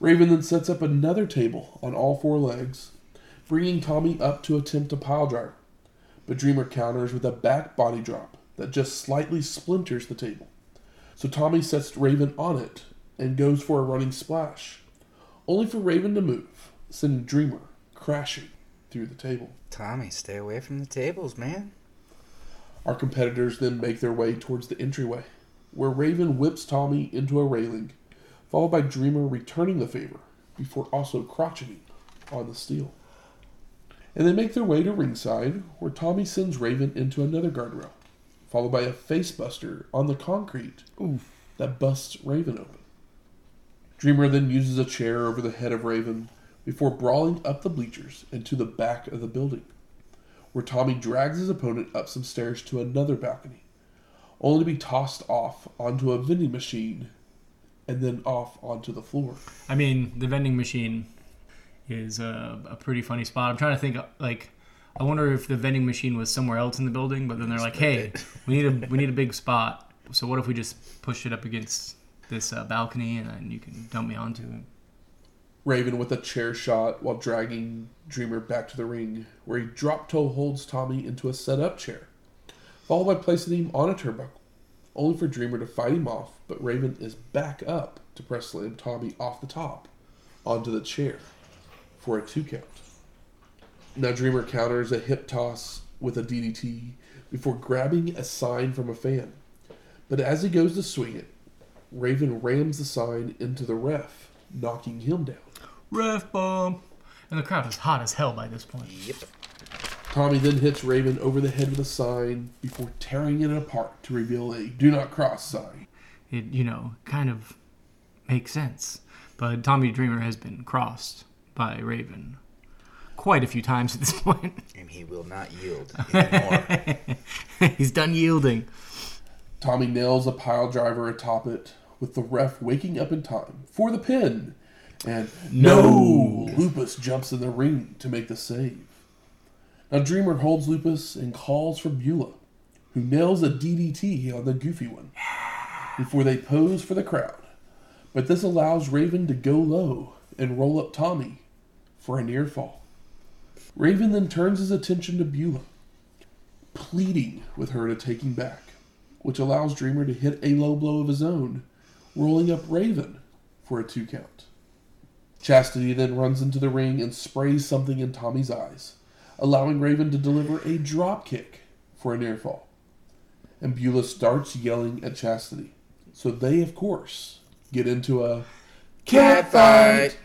Raven then sets up another table on all four legs, bringing Tommy up to attempt a pile but Dreamer counters with a back body drop that just slightly splinters the table. So Tommy sets Raven on it and goes for a running splash only for Raven to move, sending Dreamer crashing through the table. Tommy, stay away from the tables, man. Our competitors then make their way towards the entryway, where Raven whips Tommy into a railing, followed by Dreamer returning the favor before also crotcheting on the steel. And they make their way to ringside, where Tommy sends Raven into another guardrail, followed by a facebuster on the concrete that busts Raven open. Dreamer then uses a chair over the head of Raven before brawling up the bleachers and to the back of the building, where Tommy drags his opponent up some stairs to another balcony, only to be tossed off onto a vending machine and then off onto the floor. I mean, the vending machine is a, a pretty funny spot. I'm trying to think, like, I wonder if the vending machine was somewhere else in the building, but then they're like, "Hey, we need a we need a big spot. So what if we just push it up against this uh, balcony and then you can dump me onto it?" Raven with a chair shot while dragging Dreamer back to the ring, where he drop toe holds Tommy into a set up chair, followed by placing him on a turnbuckle, only for Dreamer to fight him off, but Raven is back up to press slam Tommy off the top onto the chair for a two count. Now Dreamer counters a hip toss with a DDT before grabbing a sign from a fan. But as he goes to swing it, Raven rams the sign into the ref, knocking him down. Ref bomb. And the crowd is hot as hell by this point. Yep. Tommy then hits Raven over the head with a sign before tearing it apart to reveal a do not cross sign. It you know kind of makes sense, but Tommy Dreamer has been crossed by Raven quite a few times at this point. And he will not yield anymore. He's done yielding. Tommy nails a pile driver atop it, with the ref waking up in time for the pin. And no! Lupus jumps in the ring to make the save. Now Dreamer holds Lupus and calls for Beulah, who nails a DDT on the goofy one before they pose for the crowd. But this allows Raven to go low and roll up Tommy for a near fall. Raven then turns his attention to Beulah, pleading with her to take him back, which allows Dreamer to hit a low blow of his own, rolling up Raven for a two count. Chastity then runs into the ring and sprays something in Tommy's eyes, allowing Raven to deliver a drop kick for a near fall. And Beulah starts yelling at Chastity. So they, of course, get into a cat fight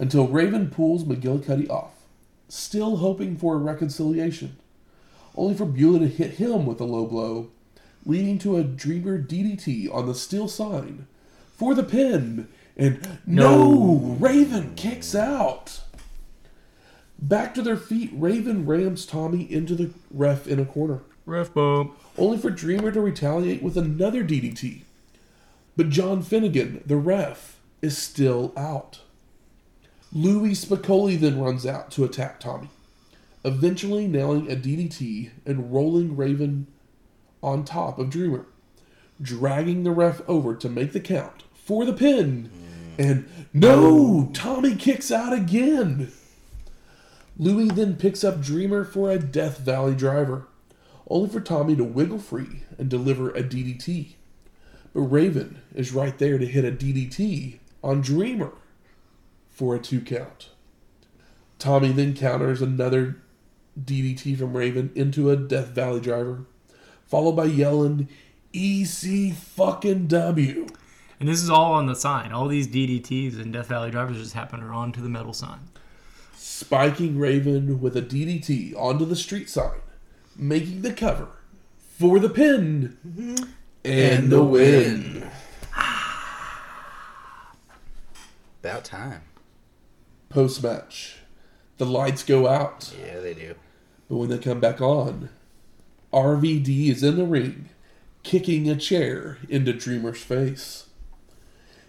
until Raven pulls McGillicutty off, still hoping for a reconciliation, only for Beulah to hit him with a low blow, leading to a Dreamer DDT on the steel sign for the pin. And no, Raven kicks out. Back to their feet, Raven rams Tommy into the ref in a corner, Ref bump. only for Dreamer to retaliate with another DDT. But John Finnegan, the ref, is still out. Louis Spicolli then runs out to attack Tommy, eventually nailing a DDT and rolling Raven on top of Dreamer, dragging the ref over to make the count for the pin. Mm. And no, Tommy kicks out again. Louis then picks up Dreamer for a Death Valley driver, only for Tommy to wiggle free and deliver a DDT. But Raven is right there to hit a DDT on Dreamer for a two count. Tommy then counters another DDT from Raven into a Death Valley driver, followed by yelling EC fucking W. And this is all on the sign. All these DDTs and Death Valley drivers just happen are onto the metal sign. spiking Raven with a DDT onto the street sign, making the cover for the pin and the win. About time. Post match, the lights go out, Yeah, they do. but when they come back on, RVD is in the ring, kicking a chair into Dreamer's face.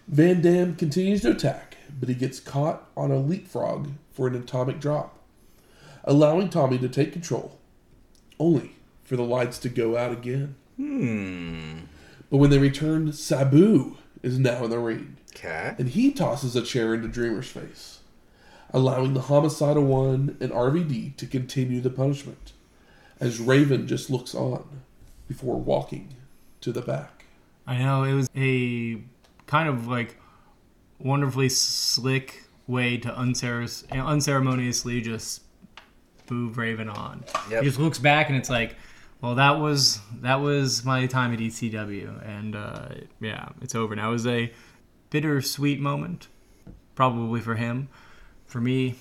Van Dam continues to attack, but he gets caught on a leapfrog for an atomic drop, allowing Tommy to take control, only for the lights to go out again. Hmm. But when they return, Sabu is now in the ring, Cat. and he tosses a chair into Dreamer's face, allowing the Homicidal One and RVD to continue the punishment, as Raven just looks on before walking to the back. I know it was a kind of like wonderfully slick way to uncer- unceremoniously just move Raven on. Yep. He just looks back and it's like, well, that was that was my time at ECW, and uh, yeah, it's over now. It was a bittersweet moment, probably for him. For me,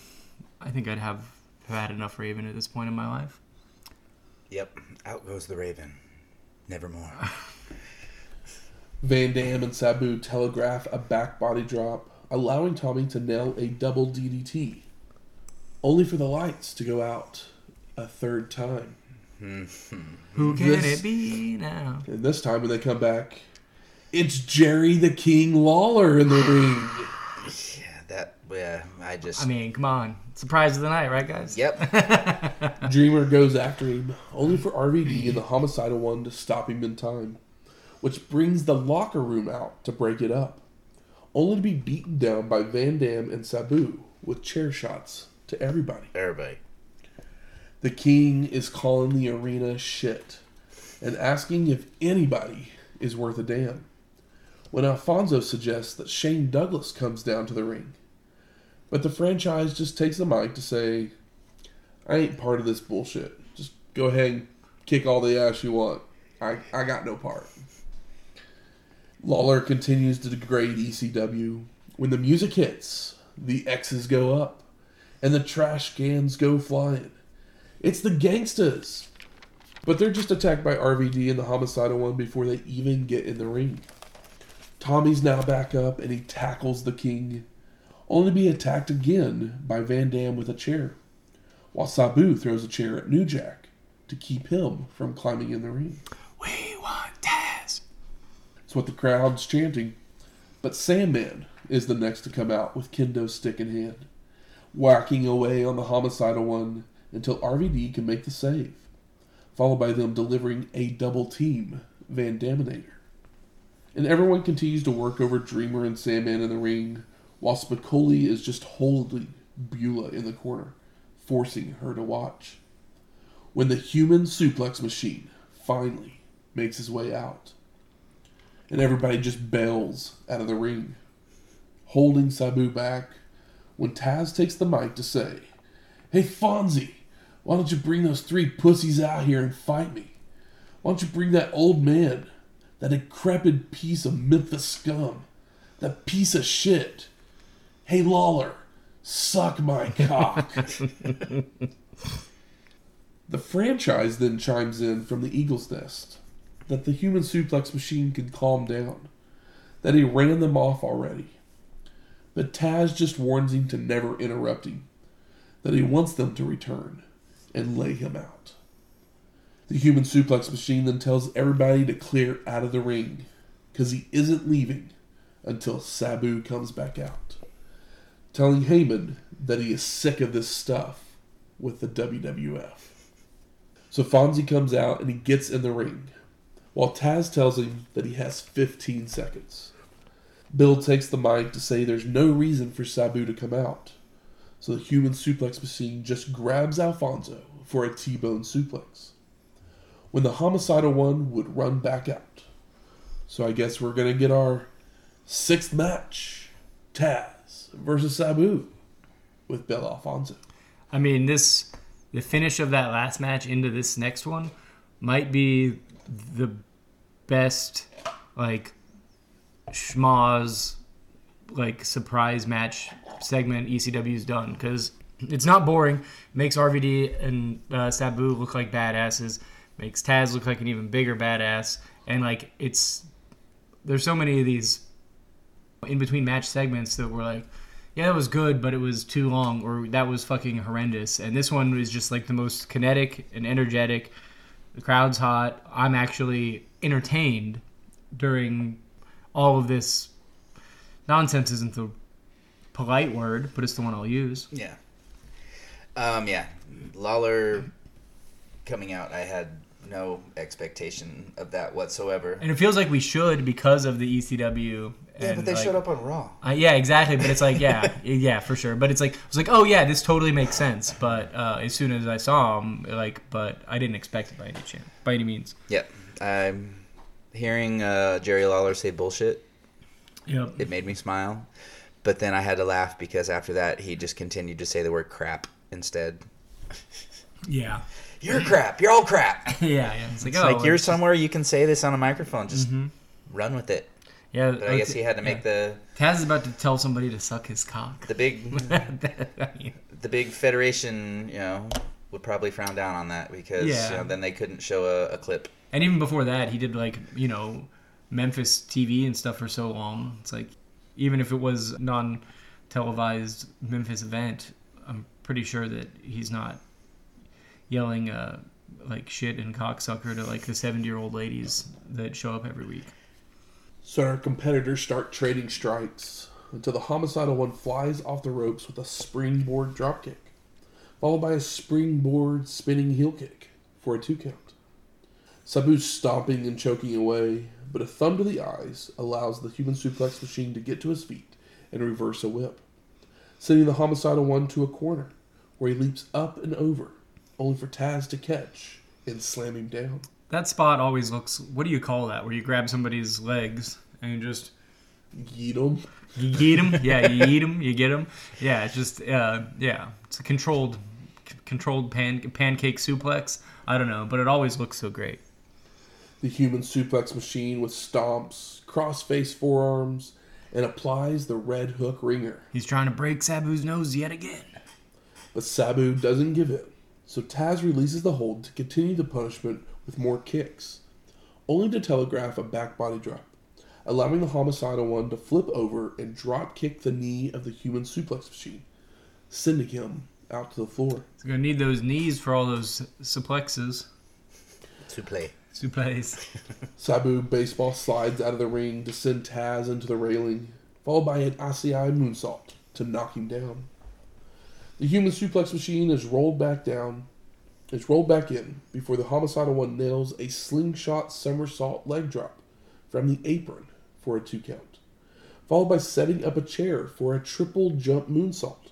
I think I'd have had enough Raven at this point in my life. Yep. Out goes the Raven. Nevermore. Van Dam and Sabu telegraph a back body drop, allowing Tommy to nail a double DDT, only for the lights to go out a third time. Hmm. Who can This- it be now? And this time when they come back, it's Jerry the King Lawler in the ring. Yeah, I just. I mean, come on, surprise of the night, right, guys? Yep. Dreamer goes after him, only for RVD and the homicidal one to stop him in time, which brings the locker room out to break it up, only to be beaten down by Van Dam and Sabu with chair shots to everybody. Everybody. The king is calling the arena shit and asking if anybody is worth a damn. When Alfonso suggests that Shane Douglas comes down to the ring. But the franchise just takes the mic to say, I ain't part of this bullshit. Just go ahead and kick all the ass you want. I, I got no part. Lawler continues to degrade ECW. When the music hits, the X's go up and the trash cans go flying. It's the gangstas. But they're just attacked by RVD and the homicidal one before they even get in the ring. Tommy's now back up and he tackles the king, only to be attacked again by Van Dam with a chair, while Sabu throws a chair at New Jack to keep him from climbing in the ring. We want Taz. It's what the crowd's chanting. But Sandman is the next to come out with Kendo's stick in hand, whacking away on the homicidal one until RVD can make the save, followed by them delivering a double team Van Daminator. And everyone continues to work over Dreamer and Sandman in the ring, while Spicolli is just holding Beulah in the corner, forcing her to watch. When the human suplex machine finally makes his way out, and everybody just bails out of the ring, holding Sabu back, when Taz takes the mic to say, Hey Fonzie, why don't you bring those three pussies out here and fight me? Why don't you bring that old man, that decrepit piece of Memphis scum, that piece of shit? Hey Lawler, suck my cock. the franchise then chimes in from the Eagle's Nest that the human suplex machine can calm down, that he ran them off already. But Taz just warns him to never interrupt him, that he wants them to return and lay him out. The human suplex machine then tells everybody to clear out of the ring because he isn't leaving until Sabu comes back out, telling Heyman that he is sick of this stuff with the WWF. So Fonzie comes out and he gets in the ring, while Taz tells him that he has 15 seconds. Bill takes the mic to say there's no reason for Sabu to come out. So the human suplex machine just grabs Alfonso for a T-bone suplex. When the homicidal one would run back out. So I guess we're gonna get our sixth match. Taz versus Sabu with Bill Alfonso. I mean, this the finish of that last match into this next one might be the best like schmaz like surprise match segment ECW's done because it's not boring. Makes RVD and uh, Sabu look like badasses. Makes Taz look like an even bigger badass. And like it's there's so many of these in between match segments that were like, yeah, that was good, but it was too long, or that was fucking horrendous. And this one was just like the most kinetic and energetic. The crowd's hot. I'm actually entertained during all of this nonsense. Isn't the polite word, but it's the one I'll use. Yeah. Um, yeah. Lawler coming out, I had no expectation of that whatsoever. And it feels like we should because of the ECW. Yeah, and, but they like, showed up on Raw. Uh, yeah, exactly. But it's like, yeah, yeah, for sure. But it's like, I was like, oh yeah, this totally makes sense. But uh, as soon as I saw him, like, but I didn't expect it by any chance, by any means. Yep. I'm hearing uh, Jerry Lawler say bullshit. Yep. It made me smile. But then I had to laugh because after that, he just continued to say the word crap instead. Yeah. You're crap. You're all crap. yeah. Yeah. It's like, It's oh, like you're it's- somewhere you can say this on a microphone. Just Mhm. run with it. Yeah. But I guess he had to make yeah. the Taz is about to tell somebody to suck his cock. the big the big federation. You know, would probably frown down on that because Yeah. you know, then they couldn't show a, a clip. And even before that, he did like you know Memphis TV and stuff for so long. It's like even if it was non televised Memphis event, I'm pretty sure that he's not yelling uh, like shit and cocksucker to like the 70 year old ladies that show up every week. So our competitors start trading strikes until the homicidal one flies off the ropes with a springboard dropkick, followed by a springboard spinning heel kick for a two count. Sabu's stomping and choking away, but a thumb to the eyes allows the human suplex machine to get to his feet and reverse a whip, sending the homicidal one to a corner where he leaps up and over, only for Taz to catch and slam him down. That spot always looks. What do you call that? Where you grab somebody's legs and you just Yeet him. You eat them, yeah. You eat them, you get them, yeah. It's just, uh, yeah. It's a controlled, c- controlled pan pancake suplex. I don't know, but it always looks so great. the human suplex machine with stomps, cross face forearms, and applies the red hook ringer. He's trying to break Sabu's nose yet again. But Sabu doesn't give in, so Taz releases the hold to continue the punishment with more kicks, only to telegraph a back body drop, allowing the homicidal one to flip over and drop kick the knee of the human suplex machine, sending him out to the floor. He's gonna need those knees for all those suplexes, To play. suples. Sabu baseball slides out of the ring to send Taz into the railing, followed by an Asai moonsault to knock him down. The human suplex machine is rolled back down. It's rolled back in before the homicidal one nails a slingshot somersault leg drop from the apron for a two count, followed by setting up a chair for a triple jump moonsault.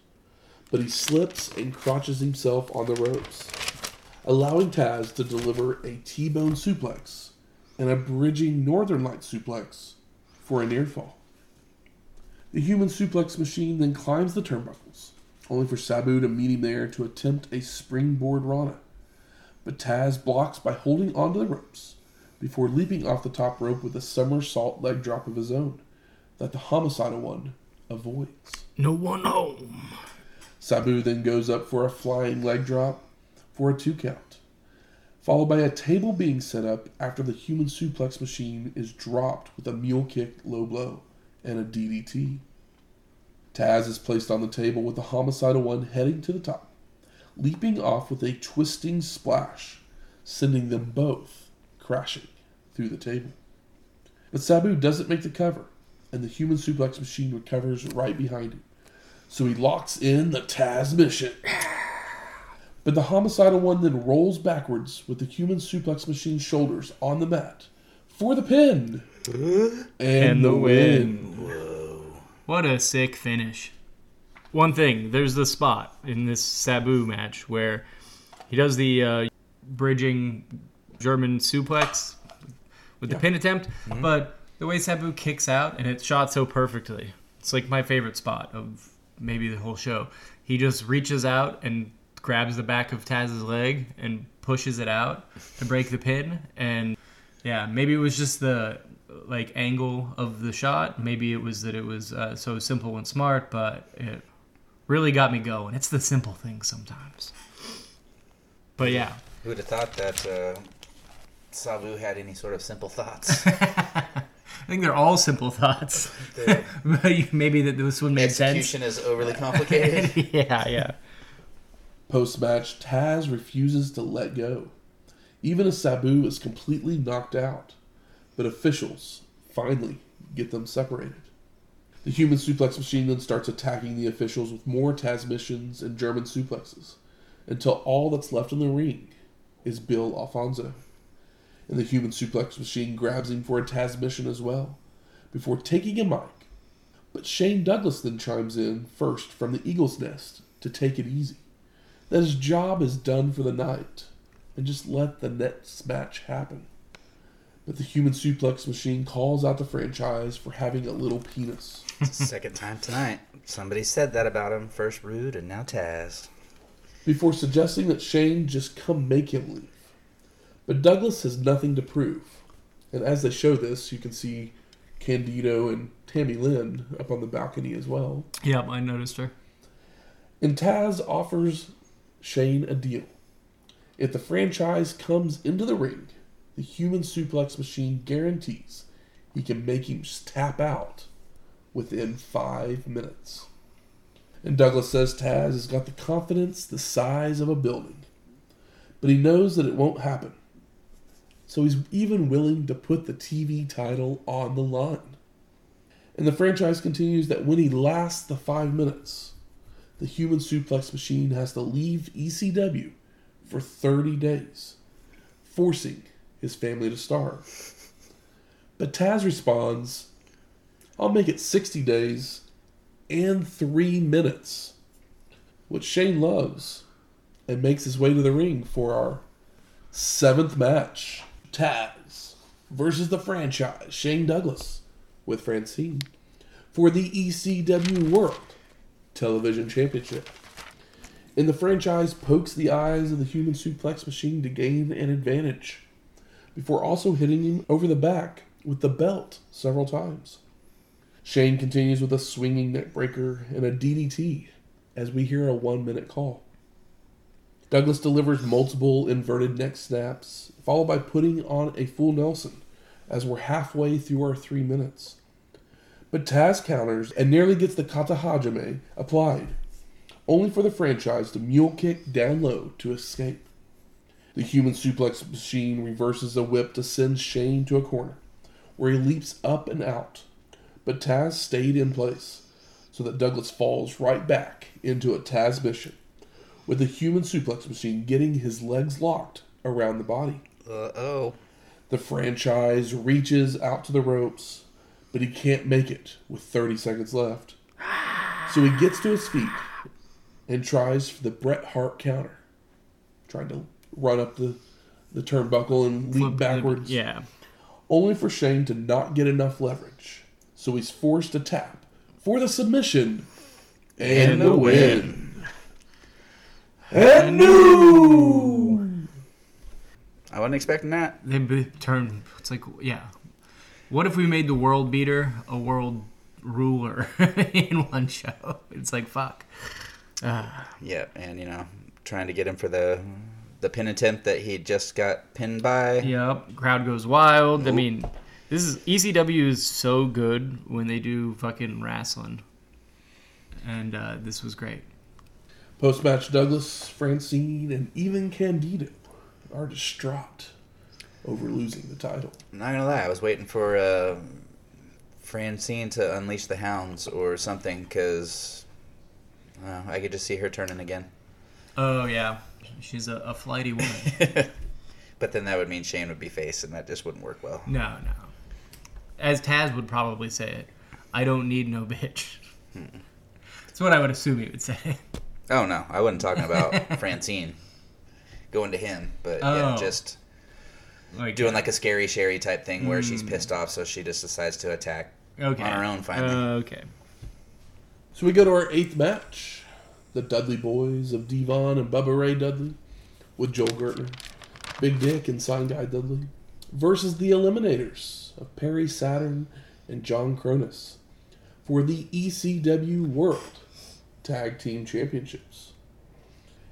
But he slips and crotches himself on the ropes, allowing Taz to deliver a T-bone suplex and a bridging Northern Light suplex for a near fall. The human suplex machine then climbs the turnbuckles, only for Sabu to meet him there to attempt a springboard Rana. But Taz blocks by holding onto the ropes before leaping off the top rope with a somersault leg drop of his own that the homicidal one avoids. No one home. Sabu then goes up for a flying leg drop for a two count, followed by a table being set up after the human suplex machine is dropped with a mule kick low blow and a DDT. Taz is placed on the table with the homicidal one heading to the top, leaping off with a twisting splash, sending them both crashing through the table. But Sabu doesn't make the cover, and the human suplex machine recovers right behind him. So he locks in the Tazmission. But the homicidal one then rolls backwards with the human suplex machine's shoulders on the mat for the pin. And, And the the win. What a sick finish. One thing, there's the spot in this Sabu match where he does the uh, bridging German suplex with the pin attempt, but the way Sabu kicks out and it's shot so perfectly. It's like my favorite spot of maybe the whole show. He just reaches out and grabs the back of Taz's leg and pushes it out to break the pin and yeah, maybe it was just the like angle of the shot. Maybe it was that it was uh, so simple and smart, but it really got me going. It's the simple things sometimes. But yeah, Who would have thought that uh, Sabu had any sort of simple thoughts? I think they're all simple thoughts. Maybe that this one made sense. execution is overly complicated. yeah, yeah. Post match, Taz refuses to let go, even as Sabu is completely knocked out. But officials finally get them separated. The human suplex machine then starts attacking the officials with more Tazmissions and German suplexes, until all that's left in the ring is Bill Alfonso. And the human suplex machine grabs him for a Tazmission as well, before taking a mic. But Shane Douglas then chimes in first from the Eagle's Nest to take it easy that his job is done for the night and just let the next match happen. But the human suplex machine calls out the franchise for having a little penis. Second time tonight. Somebody said that about him. First Rude and now Taz. before suggesting that Shane just come make him leave. But Douglas has nothing to prove. And as they show this, you can see Candido and Tammy Lynn up on the balcony as well. Yep, I noticed her. And Taz offers Shane a deal. If the franchise comes into the ring, the human suplex machine guarantees he can make him tap out within five minutes. And Douglas says Taz has got the confidence the size of a building, but he knows that it won't happen. So he's even willing to put the TV title on the line. And the franchise continues that when he lasts the five minutes, the human suplex machine has to leave ECW for 30 days, forcing his family to starve. But Taz responds, I'll make it 60 days and 3 minutes, which Shane loves, and makes his way to the ring for our seventh match Taz versus the franchise, Shane Douglas, with Francine, for the ECW World Television Championship. And the franchise pokes the eyes of the human suplex machine to gain an advantage, before also hitting him over the back with the belt several times. Shane continues with a swinging neckbreaker and a DDT as we hear a one minute call. Douglas delivers multiple inverted neck snaps, followed by putting on a full Nelson as we're halfway through our three minutes. But Taz counters and nearly gets the Kata Hajime applied, only for the franchise to mule kick down low to escape. The human suplex machine reverses a whip to send Shane to a corner, where he leaps up and out. But Taz stayed in place, so that Douglas falls right back into a Tazmission, with the human suplex machine getting his legs locked around the body. Uh oh. The franchise reaches out to the ropes, but he can't make it with 30 seconds left. So he gets to his feet and tries for the Bret Hart counter, trying to run up the, the turnbuckle and leap Flip- backwards, Yeah. only for Shane to not get enough leverage. So he's forced to tap for the submission and, And the the win. And new. I wasn't expecting that. They be- turn. It's like, yeah. What if we made the world beater a world ruler in one show? It's like, fuck. Yeah, and you know, trying to get him for the the pin attempt that he just got pinned by. Yep. Crowd goes wild. I mean, this is ECW is so good when they do fucking wrestling, and uh, this was great. Post match, Douglas, Francine, and even Candido are distraught over losing the title. I'm not gonna lie, I was waiting for uh, Francine to unleash the hounds or something because uh, I could just see her turning again. Oh yeah, she's a, a flighty woman. But then that would mean Shane would be face, and that just wouldn't work well. no, no. As Taz would probably say it, I don't need no bitch. That's what I would assume he would say. Oh no, I wasn't talking about Francine going to him, but yeah, Oh. just Like doing like a scary Sherri type thing where she's pissed off, so she just decides to attack okay. on her own finally. Uh, okay. So we go to our eighth match. The Dudley Boys of D-Von and Bubba Ray Dudley with Joel Gertner, Big Dick and Sign Guy Dudley versus the Eliminators of Perry Saturn and John Kronus for the ECW World Tag Team Championships.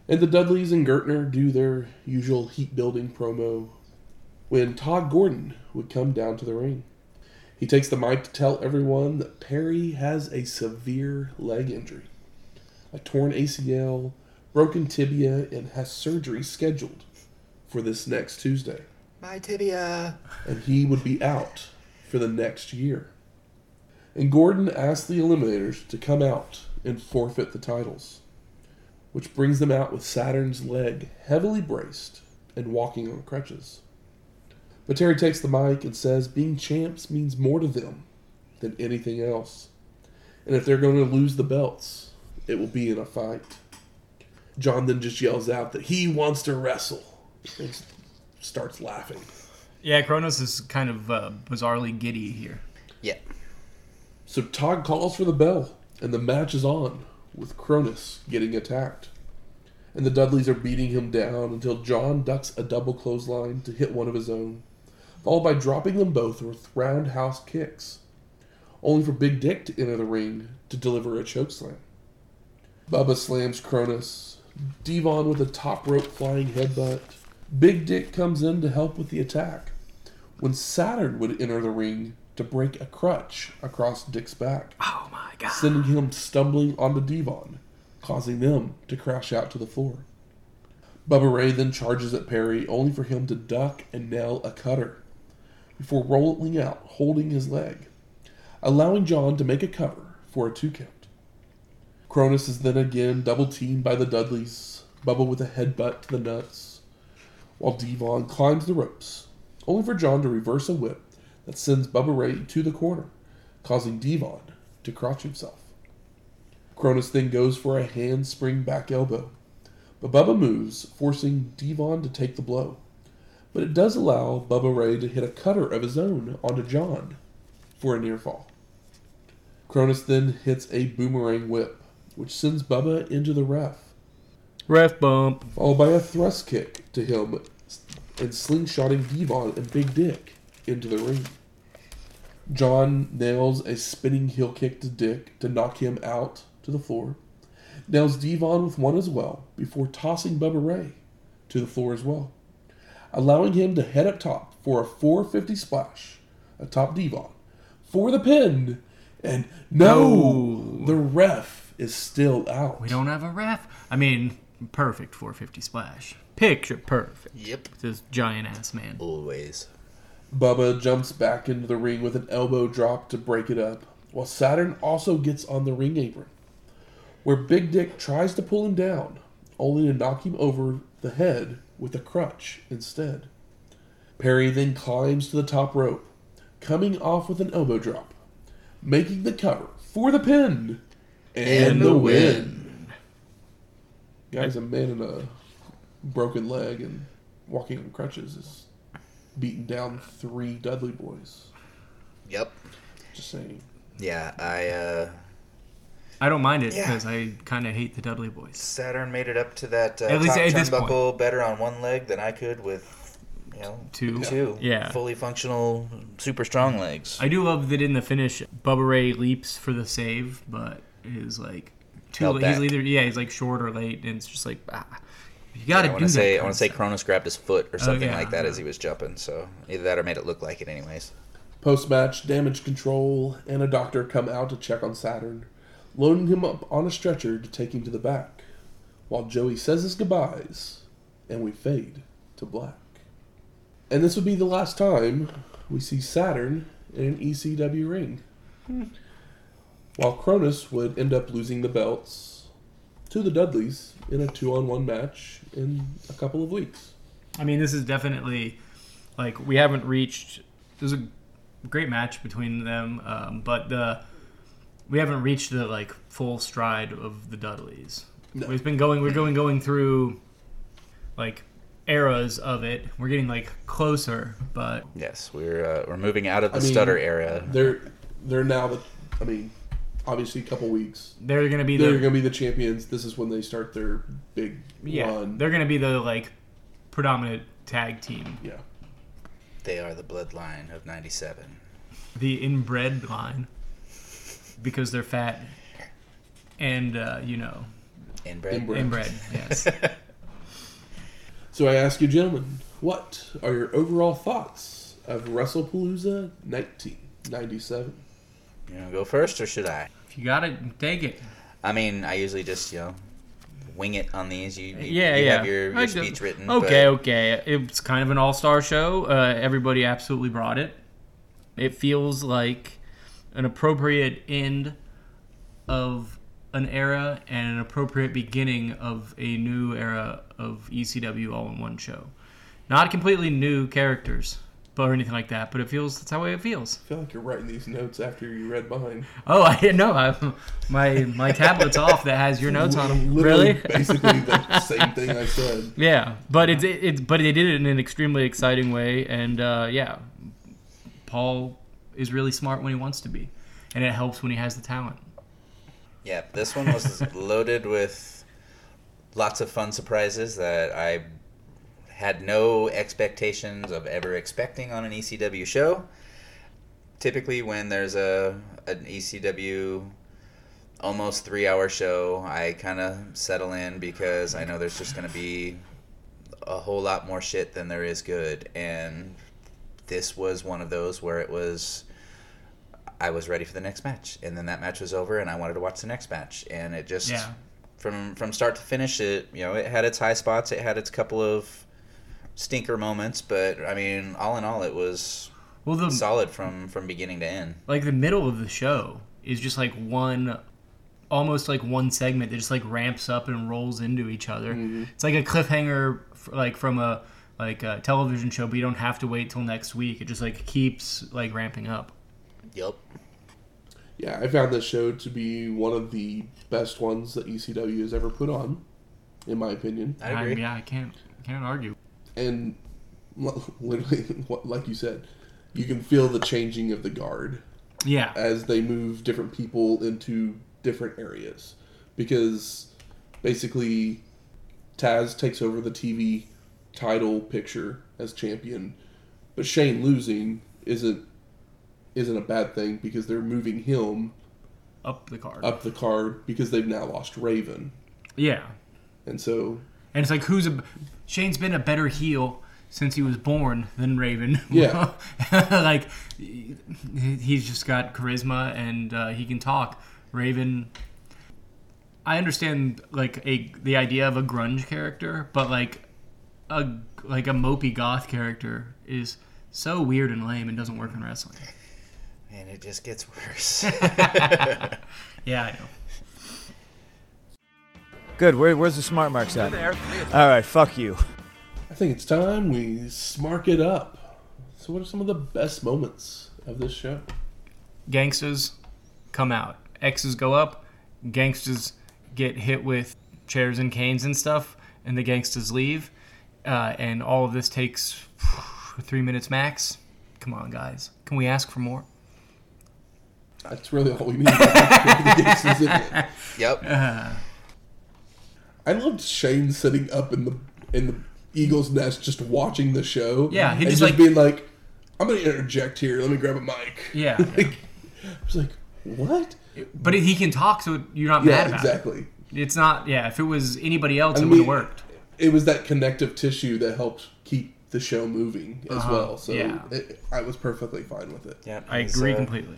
And the Dudleys and Gertner do their usual heat building promo when Todd Gordon would come down to the ring. He takes the mic to tell everyone that Perry has a severe leg injury, a torn ACL, broken tibia, and has surgery scheduled for this next Tuesday. My tibia. And he would be out for the next year. And Gordon asked the Eliminators to come out and forfeit the titles, which brings them out with Saturn's leg heavily braced and walking on crutches. But Terry takes the mic and says being champs means more to them than anything else. And if they're going to lose the belts, it will be in a fight. John then just yells out that he wants to wrestle and starts laughing. Yeah, Kronus is kind of uh, bizarrely giddy here. Yeah. So Todd calls for the bell, and the match is on, with Kronus getting attacked. And the Dudleys are beating him down until John ducks a double clothesline to hit one of his own, followed by dropping them both with roundhouse kicks, only for Big Dick to enter the ring to deliver a chokeslam. Bubba slams Kronus, D-Von with a top rope flying headbutt. Big Dick comes in to help with the attack, when Saturn would enter the ring to break a crutch across Dick's back, Oh my god. sending him stumbling onto D-Von, causing them to crash out to the floor. Bubba Ray then charges at Perry, only for him to duck and nail a cutter, before rolling out, holding his leg, allowing John to make a cover for a two count. Kronus is then again double teamed by the Dudleys, Bubba with a headbutt to the nuts, while D-Von climbs the ropes, only for John to reverse a whip that sends Bubba Ray to the corner, causing D-Von to crotch himself. Kronus then goes for a handspring back elbow, but Bubba moves, forcing D-Von to take the blow. But it does allow Bubba Ray to hit a cutter of his own onto John for a near fall. Kronus then hits a boomerang whip, which sends Bubba into the ref, Ref bump. followed by a thrust kick to him and slingshotting D-Von and Big Dick into the ring. John nails a spinning heel kick to Dick to knock him out to the floor. Nails D-Von with one as well before tossing Bubba Ray to the floor as well, allowing him to head up top for a 450 splash atop D-Von for the pin. And no, No. the ref is still out. We don't have a ref. I mean, perfect 450 splash. Picture perfect. Yep. This giant ass man. Always. Bubba jumps back into the ring with an elbow drop to break it up, while Saturn also gets on the ring apron, where Big Dick tries to pull him down, only to knock him over the head with a crutch instead. Perry then climbs to the top rope, coming off with an elbow drop, making the cover for the pin and, And the, the win. Guys, a man in a broken leg and walking on crutches is beating down three Dudley boys. Yep. Just saying. Yeah, I uh, I don't mind it Yeah. because I kind of hate the Dudley Boys. Saturn made it up to that uh, At least top at this turnbuckle better on one leg than I could with, you know, Two. two Yeah. fully functional, super strong legs. I do love that in the finish, Bubba Ray leaps for the save, but is like too. Late. He's either yeah, he's like short or late, and it's just like ah, you got to I do want to that. say I want to say stuff. Kronus grabbed his foot or something yeah. like that as he was jumping. So either that or made it look like it, anyways. Post match, Damage Control and a doctor come out to check on Saturn, loading him up on a stretcher to take him to the back, while Joey says his goodbyes, and we fade to black. And this would be the last time we see Saturn in an ECW ring. While Kronus would end up losing the belts to the Dudleys in a two on one match in a couple of weeks. I mean, this is definitely like we haven't reached. There's a great match between them, um, but the we haven't reached the like full stride of the Dudleys. No. We've been going. We're going going through like eras of it. We're getting like closer, but Yes, we're uh, we're moving out of the I mean, stutter era. They're they're now the I mean, obviously a couple weeks they're gonna be they're the going to be the champions. This is when they start their big yeah. run. They're gonna be the like predominant tag team, Yeah. They are the bloodline of '97. the inbred line, because they're fat and uh, you know Inbred. Inbred. inbred. Yes. So I ask you, gentlemen, what are your overall thoughts of WrestlePalooza 1997? You want to go first, or should I? You got it, take it. I mean, I usually just you know wing it on these. You, you Yeah, you yeah. have your, your speech written. Okay, but okay. It's kind of an all-star show. Uh, everybody absolutely brought it. It feels like an appropriate end of an era and an appropriate beginning of a new era of ECW all in one show. Not completely new characters, or anything like that. But it feels that's how it feels. I feel like you're writing these notes after you read mine. Oh, I didn't know. I, my my tablet's off that has your notes on them. Literally, Really? basically the same thing I said. Yeah, but it's it, it's but they did it in an extremely exciting way, and uh, yeah, Paul is really smart when he wants to be, and it helps when he has the talent. yeah, this one was loaded with lots of fun surprises that I had no expectations of ever expecting on an ECW show. Typically, when there's a an ECW almost three hour show, I kind of settle in because I know there's just going to be a whole lot more shit than there is good. And this was one of those where it was. I was ready for the next match, and then that match was over, and I wanted to watch the next match, and it just Yeah. from from start to finish, it you know it had its high spots, it had its couple of stinker moments, but I mean, all in all, it was Well, the solid from from beginning to end. like the middle of the show is just like one, almost like one segment that just like ramps up and rolls into each other. Mm-hmm. It's like a cliffhanger, f- like from a like a television show, but you don't have to wait till next week. It just like keeps like ramping up. Yep. Yeah, I found this show to be one of the best ones that ECW has ever put on, in my opinion. I agree. yeah, I can't can't argue. And literally, like you said, you can feel the changing of the guard Yeah, as they move different people into different areas. Because basically, Taz takes over the TV title picture as champion, but Shane losing isn't isn't a bad thing because they're moving him up the card. up the card because they've now lost Raven, Yeah, and so And it's like, who's a Shane's been a better heel since he was born than Raven. Yeah. like he's just got charisma and uh, he can talk. Raven. I understand like a the idea of a grunge character, but like a like a mopey goth character is so weird and lame and doesn't work in wrestling. and it just gets worse. Yeah, I know. Good. Where, where's the smart marks at? All right. Fuck you. I think it's time we smark it up. So, what are some of the best moments of this show? Gangsters come out. X's go up. Gangsters get hit with chairs and canes and stuff, and the gangsters leave. Uh, and all of this takes three minutes max. Come on, guys. Can we ask for more? That's really all we need. The gangsters in it. yep. I loved Shane sitting up in the in the eagle's nest, just watching the show. Yeah, he and just, just like- being like, "I'm gonna interject here. Let me grab a mic." Yeah. like, I was like, "What?" But he can talk, so you're not Yeah, mad about exactly. it. Exactly. It's not. Yeah, if it was anybody else, I it would have worked. It was that connective tissue that helped keep the show moving as Uh-huh, well. So yeah. it, I was perfectly fine with it. Yeah, I agree uh, completely.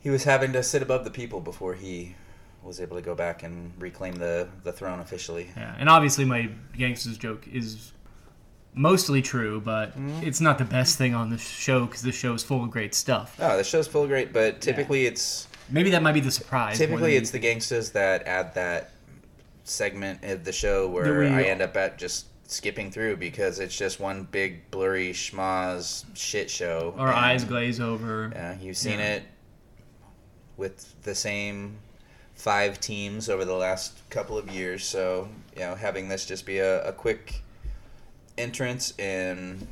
He was having to sit above the people before he was able to go back and reclaim the, the throne officially. Yeah, and obviously my gangsters joke is mostly true, but mm-hmm. it's not the best thing on the show because the show is full of great stuff. Oh, the show's full of great, but typically it's Maybe that might be the surprise. typically it's the gangsters that add that segment of the show where we- I end up at just skipping through because it's just one big blurry schmoz shit show. our and, eyes glaze over. Yeah, you've seen Yeah. it with the same five teams over the last couple of years. So you know, having this just be a, a quick entrance and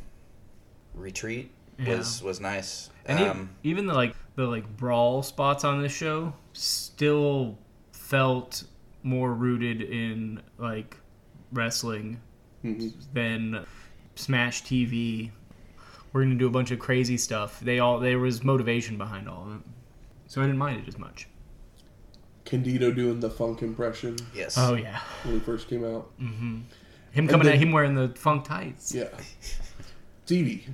retreat was was nice. And e- um, even the like the like brawl spots on this show still felt more rooted in like wrestling than Smash TV. We're gonna do a bunch of crazy stuff. They all there was motivation behind all of it, so I didn't mind it as much. Candido doing the funk impression yes. Oh yeah, when he first came out. Mm-hmm. Him coming then- at him wearing the funk tights. Yeah. Stevie,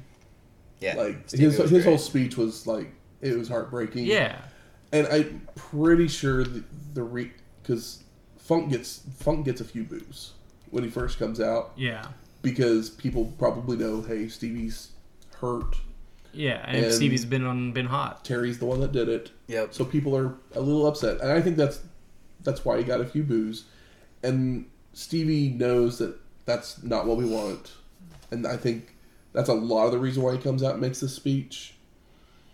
yeah. like Stevie his his great. whole speech was like it was heartbreaking. Yeah, and I'm pretty sure the, the re because Funk gets Funk gets a few boos when he first comes out yeah, because people probably know, hey, Stevie's hurt. Yeah. And, And- Stevie's been on been hot. Terry's the one that did it. Yep. So people are a little upset, and I think that's that's why he got a few boos. And Stevie knows that that's not what we want, and I think that's a lot of the reason why he comes out and makes this speech.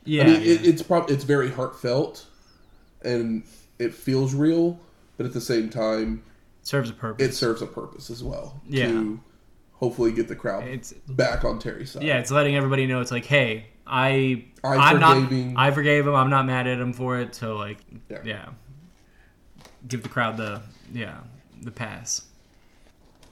Yeah, I mean, yeah. It, it's prob- it's very heartfelt, and it feels real, but at the same time, serves a purpose. it serves a purpose as well Yeah. to hopefully get the crowd It's back on Terry's side. yeah, it's letting everybody know it's like, hey, I I I'm not forgave him. I forgave him. I'm not mad at him for it. So like, Yeah. yeah, give the crowd the yeah the pass.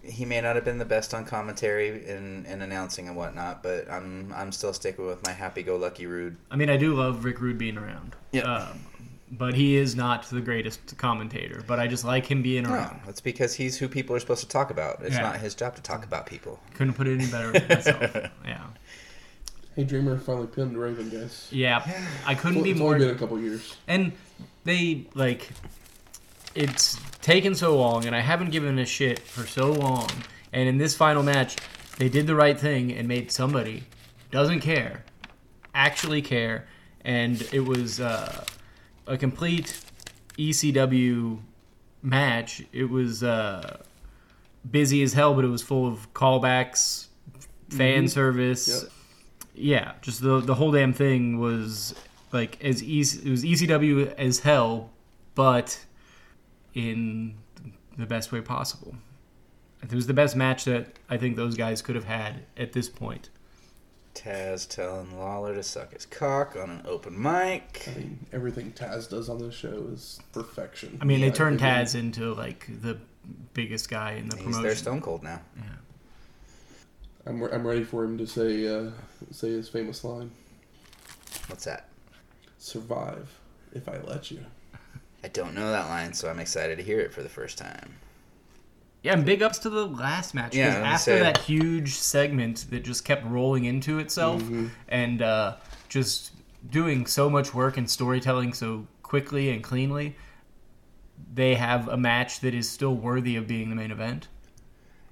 he may not have been the best on commentary and, and announcing and whatnot, but I'm I'm still sticking with my happy-go-lucky Rude. I mean, I do love Rick Rude being around. Yeah. Um, but he is not the greatest commentator. But I just like him being No, around. that's because he's who people are supposed to talk about. It's Yeah. not his job to talk about people. Couldn't put it any better myself. Yeah. Hey, Dreamer finally pinned Raven, guys. Yeah. I couldn't be it's more. only been a couple years. And they like it's taken so long and I haven't given a shit for so long. And in this final match, they did the right thing and made somebody doesn't care actually care and it was uh, a complete ECW match. It was uh, busy as hell, but it was full of callbacks, fan service. Yep. Yeah, just the the whole damn thing was like as easy. It was ECW as hell, but in the best way possible. It was the best match that I think those guys could have had at this point. Taz telling Lawler to suck his cock on an open mic. I mean, everything Taz does on this show is perfection. I mean, they in turned. Taz into like the biggest guy in the He's promotion. their Stone Cold now. I'm, re- I'm ready for him to say uh, say his famous line: What's that? "Survive if I let you." I don't know that line, so I'm excited to hear it for the first time. Yeah, and big ups to the last match. Yeah, I was gonna after say- that huge segment that just kept rolling into itself and uh, just doing so much work and storytelling so quickly and cleanly, they have a match that is still worthy of being the main event.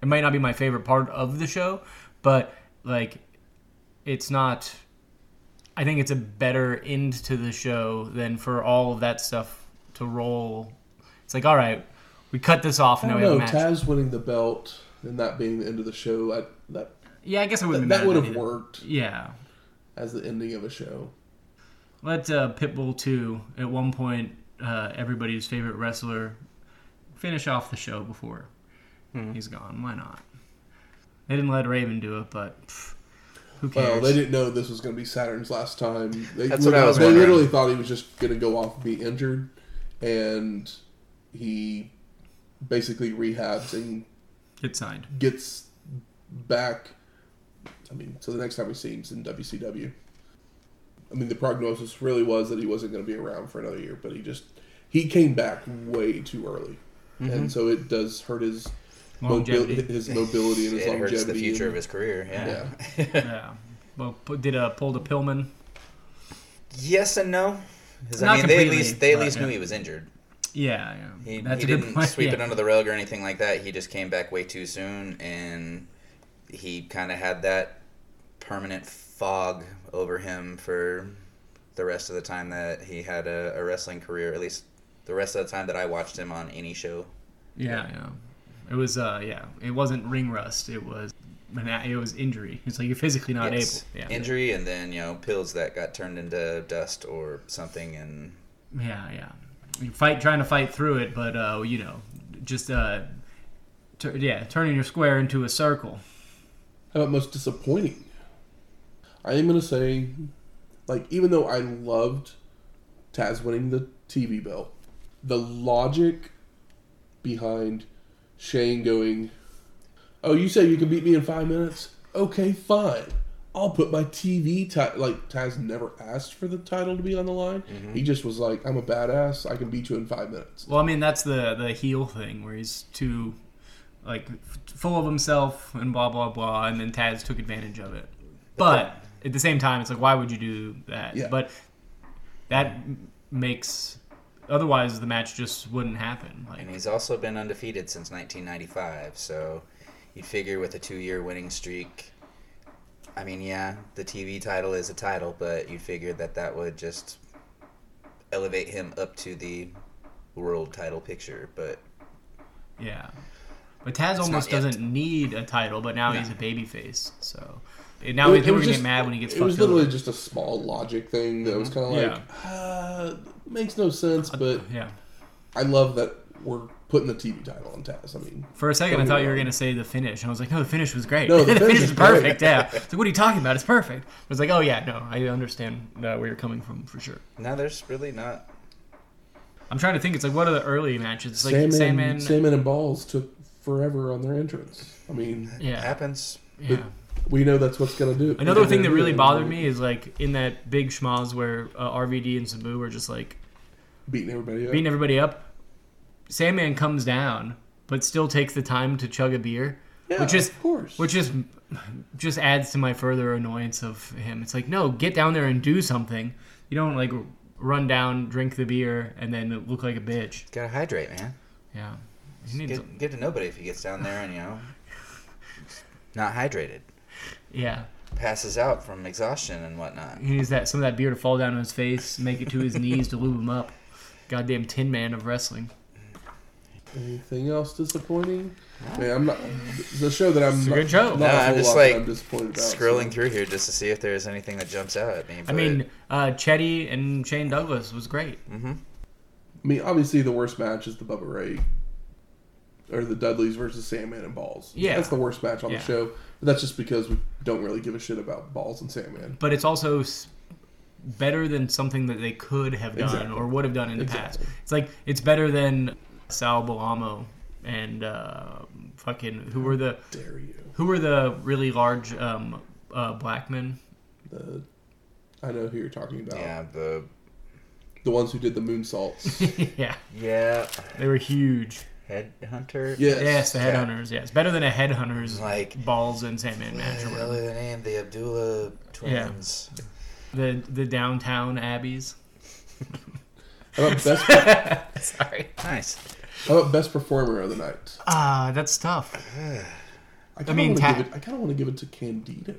It might not be my favorite part of the show, but like, it's not. I think it's a better end to the show than for all of that stuff to roll. It's like, all right, we cut this off, and now don't we know. have a match. Taz winning the belt and that being the end of the show, I, that yeah, I guess I wouldn't. that, be would have worked Yeah, as the ending of a show. let uh, Pitbull two at one point, uh, everybody's favorite wrestler, finish off the show before he's gone. Why not? They didn't let Raven do it, but pff, who cares? Well, they didn't know this was going to be Saturn's last time. They, That's what I literally- was They wondering. literally thought he was just going to go off and be injured, and he basically rehabs and gets signed. gets back. I mean, so the next time we see him's in WCW. I mean, the prognosis really was that he wasn't going to be around for another year, but he just he came back way too early, Mm-hmm. and so it does hurt his Longevity. mobility, his mobility and his It longevity. hurts the future and- of his career. Yeah. yeah. yeah. Well, pu- did uh, pull the Pillman? Yes and no. Not I mean, they at least they at but, least knew he was injured. Yeah, yeah. He, That's he a didn't point. sweep yeah. it under the rug or anything like that. He just came back way too soon, and he kind of had that permanent fog over him for the rest of the time that he had a, a wrestling career. At least the rest of the time that I watched him on any show. Yeah, yeah. It was uh yeah, it wasn't ring rust, it was it was injury. It's like you're physically not Yes. able. Yeah. Injury, and then you know pills that got turned into dust or something, and Yeah, yeah. You fight trying to fight through it, but uh you know, just uh tur yeah, turning your square into a circle. How about most disappointing? I am going to say, like, even though I loved Taz winning the TV belt, the logic behind Shane going, Oh, you say you can beat me in five minutes? Okay, fine. I'll put my TV title. Like, Taz never asked for the title to be on the line. Mm-hmm. He just was like, I'm a badass. I can beat you in five minutes. Well, I mean, that's the the heel thing where he's too like f- full of himself and blah blah blah, and then Taz took advantage of it. But at the same time, it's like, why would you do that? Yeah. But that makes otherwise the match just wouldn't happen. Like, And he's also been undefeated since 1995. So you'd figure with a two-year winning streak. I mean, yeah, the TV title is a title, but you'd figure that that would just elevate him up to the world title picture. But yeah. But Taz almost doesn't need a title, but now No. he's a babyface. So and now It- it people are was gonna just- get mad when he gets It was literally over. just a small logic thing that was kind of like, Yeah. uh, makes no sense, but Yeah. I love that we're putting the TV title on Taz. I mean, For a second, I thought you were going to say the finish. And I was like, no, the finish was great. No, the the, finish finish is is perfect. great. Yeah. So what are you talking about? It's perfect. I was like, oh, yeah, no, I understand uh, where you're coming from for sure. now there's really not. I'm trying to think. It's like, what are the early matches? It's like Sandman, Sandman. Sandman and Balls took forever on their entrance. I mean, yeah. Happens. Yeah. We know that's what's gonna do. Another thing that really bothered me is like in that big schmoz where uh, RVD and Sabu were just like beating everybody up. beating everybody up. Sandman comes down, but still takes the time to chug a beer, yeah, which is of course. which is just adds to my further annoyance of him. It's like, no, get down there and do something. You don't like run down, drink the beer, and then look like a bitch. Gotta hydrate, man. Yeah, he needs. Get, get to nobody if he gets down there and you know not hydrated, yeah, passes out from exhaustion and whatnot. he needs that some of that beer to fall down on his face, make it to his knees to lube him up. Goddamn Tin Man of wrestling. Anything else disappointing? I mean, I'm not the show that I'm. It's a good show. Not No, a I'm just, like, I'm disappointed about. Scrolling so. through here just to see if there's anything that jumps out at me. I mean, uh, Chetti and Shane Douglas was great. Mm-hmm. I mean, obviously the worst match is the Bubba Ray or the Dudleys versus Sandman and Balls. Yeah. that's the worst match on Yeah. the show. But that's just because we don't really give a shit about Balls and Sandman. But it's also s- better than something that they could have done Exactly. or would have done in the past. It's like it's better than Sal Bellomo and uh, fucking who were the Dare you? who were the really large um, uh, black men? The I know who you're talking about. yeah, the The ones who did the moonsaults. yeah, yeah they were huge. Headhunter. yes. Yes, the Yeah. headhunters. Yes, better than a headhunters Like- balls and Sandman match or What the whatever. the name? The Abdullah twins. The the downtown abbeys. How about best? Sorry. Nice. how about best performer of the night? Ah, that's tough. I, kinda mean, wanna Ta- give it, I kind of want to give it to Candido.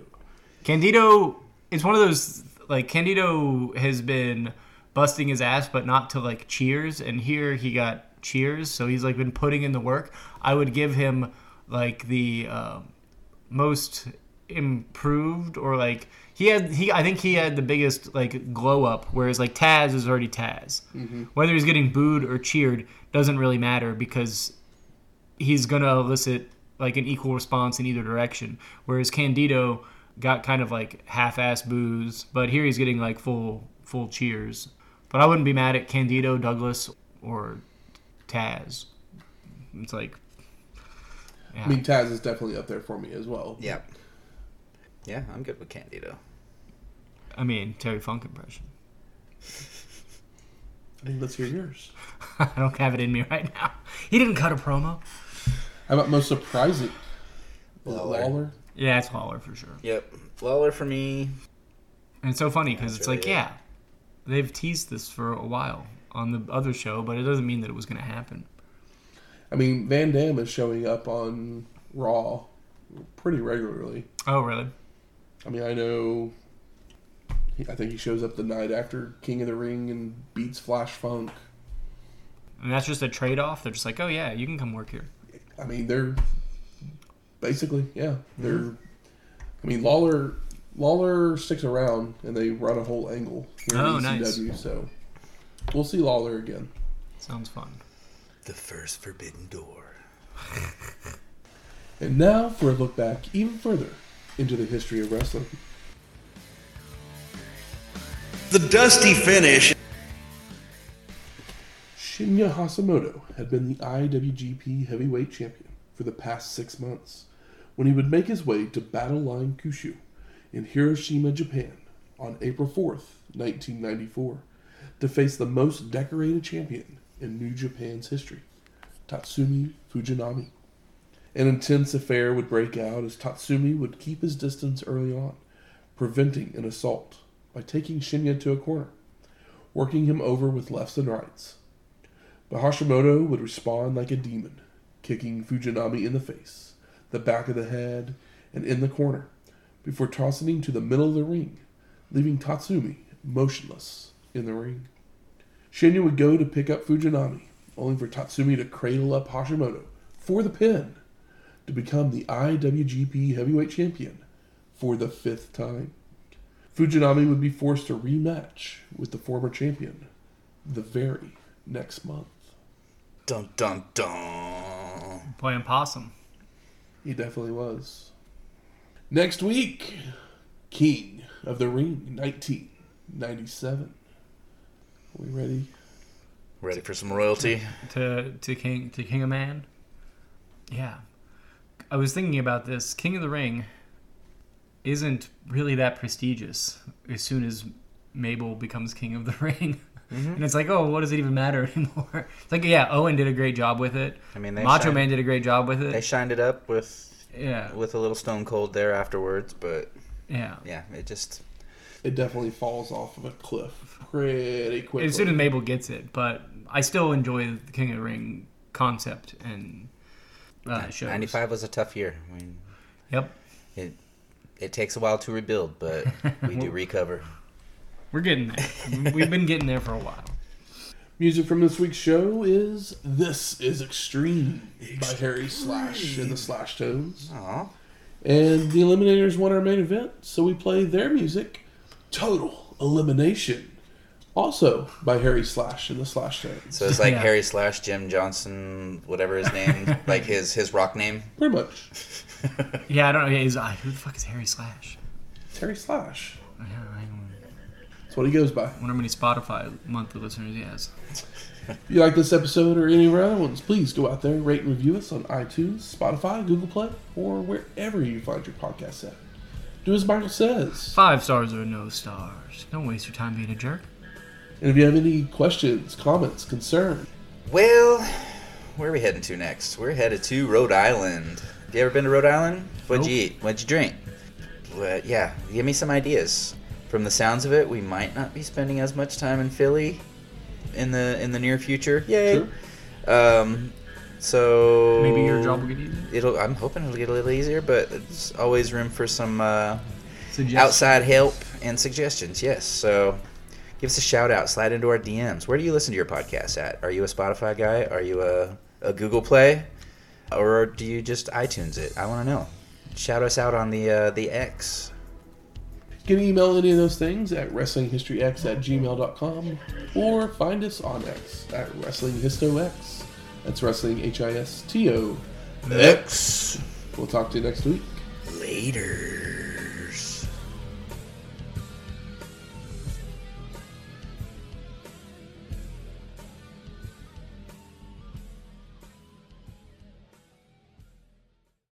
Candido is one of those like Candido has been busting his ass, but not to like cheers. And here he got cheers, so he's like been putting in the work. I would give him like the uh, most improved or like he had he I think he had the biggest like glow up whereas like Taz is already Taz. Whether he's getting booed or cheered doesn't really matter because he's going to elicit like an equal response in either direction whereas Candido got kind of like half-ass boos but here he's getting like full full cheers. But I wouldn't be mad at Candido, Douglas or Taz. It's like I mean, Taz is definitely up there for me as well. Yeah. Yeah, I'm good with Candido. I mean, Terry Funk impression. I mean, let's hear yours. I don't have it in me right now. He didn't cut a promo. How about most surprising? Was Lawler. Lawler? Yeah, it's Lawler for sure. Yep. Lawler for me. And it's so funny because That's it's really like, it. yeah, they've teased this for a while on the other show, but it doesn't mean that it was going to happen. I mean, Van Dam is showing up on Raw pretty regularly. Oh, really? I mean, I know. I think he shows up the night after King of the Ring and beats Flash Funk. And that's just a trade off. They're just like, oh, yeah, you can come work here. I mean, they're basically, yeah, they're. I mean, Lawler Lawler sticks around and they run a whole angle here Oh, in nice. ECW, so we'll see Lawler again. Sounds fun. The first forbidden door. And now for a look back even further into the history of wrestling. The dusty finish. Shinya Hashimoto had been the IWGP Heavyweight Champion for the past six months when he would make his way to Battle Line Kyushu in Hiroshima, Japan on April 4th, 1994, to face the most decorated champion in New Japan's history, Tatsumi Fujinami. An intense affair would break out as Tatsumi would keep his distance early on, preventing an assault by taking Shinya to a corner, working him over with lefts and rights. But Hashimoto would respond like a demon, kicking Fujinami in the face, the back of the head, and in the corner, before tossing him to the middle of the ring, leaving Tatsumi motionless in the ring. Shinya would go to pick up Fujinami, only for Tatsumi to cradle up Hashimoto for the pin to become the IWGP Heavyweight Champion for the fifth time. Fujinami would be forced to rematch with the former champion the very next month. Dun dun dun. Playing possum. He definitely was. Next week, King of the Ring, 1997. Are we ready? Ready for some royalty? to to King to King of Man. Yeah, I was thinking about this. King of the Ring isn't really that prestigious. As soon as Mabel becomes King of the Ring, mm-hmm. and it's like, oh, what does it even matter anymore? It's like, yeah, Owen did a great job with it. I mean, they Macho shined- Man did a great job with it. They shined it up with Yeah, with a little Stone Cold there afterwards, but yeah. yeah, it just It definitely falls off of a cliff pretty quickly. As soon as Mabel gets it, but I still enjoy the King of the Ring concept and uh, shows. ninety five was a tough year. I mean, Yep, it it takes a while to rebuild, but we do recover. we're getting there. We've been getting there for a while. Music from this week's show is This Is Extreme by Harry Slash and the Slashtones. Aw. And the Eliminators won our main event, so we play their music, Total Elimination. Also by Harry Slash and the Slashtones. So it's like Yeah. Harry slash Jim Johnson, whatever his name, like his his rock name. Pretty much. Yeah, I don't know. He's, uh, who the fuck is Harry Slash? It's Harry Slash. I don't know. That's what he goes by. I wonder how many Spotify monthly listeners he has. If you like this episode or any of our other ones, please go out there and rate and review us on iTunes, Spotify, Google Play, or wherever you find your podcast at. Do as Michael says. Five stars or no stars. Don't waste your time being a jerk. And if you have any questions, comments, concerns, Well, where are we heading to next? We're headed to Rhode Island. Have you ever been to Rhode Island? What'd you eat? What'd you drink? What, yeah, give me some ideas. From the sounds of it, we might not be spending as much time in Philly in the in the near future. Yay! Um, so Maybe your job will get easier. It'll. I'm hoping it'll get a little easier, but it's always room for some uh, outside help and suggestions. Yes, so give us a shout out. Slide into our DMs. Where do you listen to your podcast at? Are you a Spotify guy? Are you a, a Google Play? Or do you just iTunes it? I want to know. Shout us out on the uh, the X. You can email any of those things at wrestlinghistoryx at gmail.com or find us on X at WrestlingHistoX. That's Wrestling H I S T O. X. We'll talk to you next week. Later.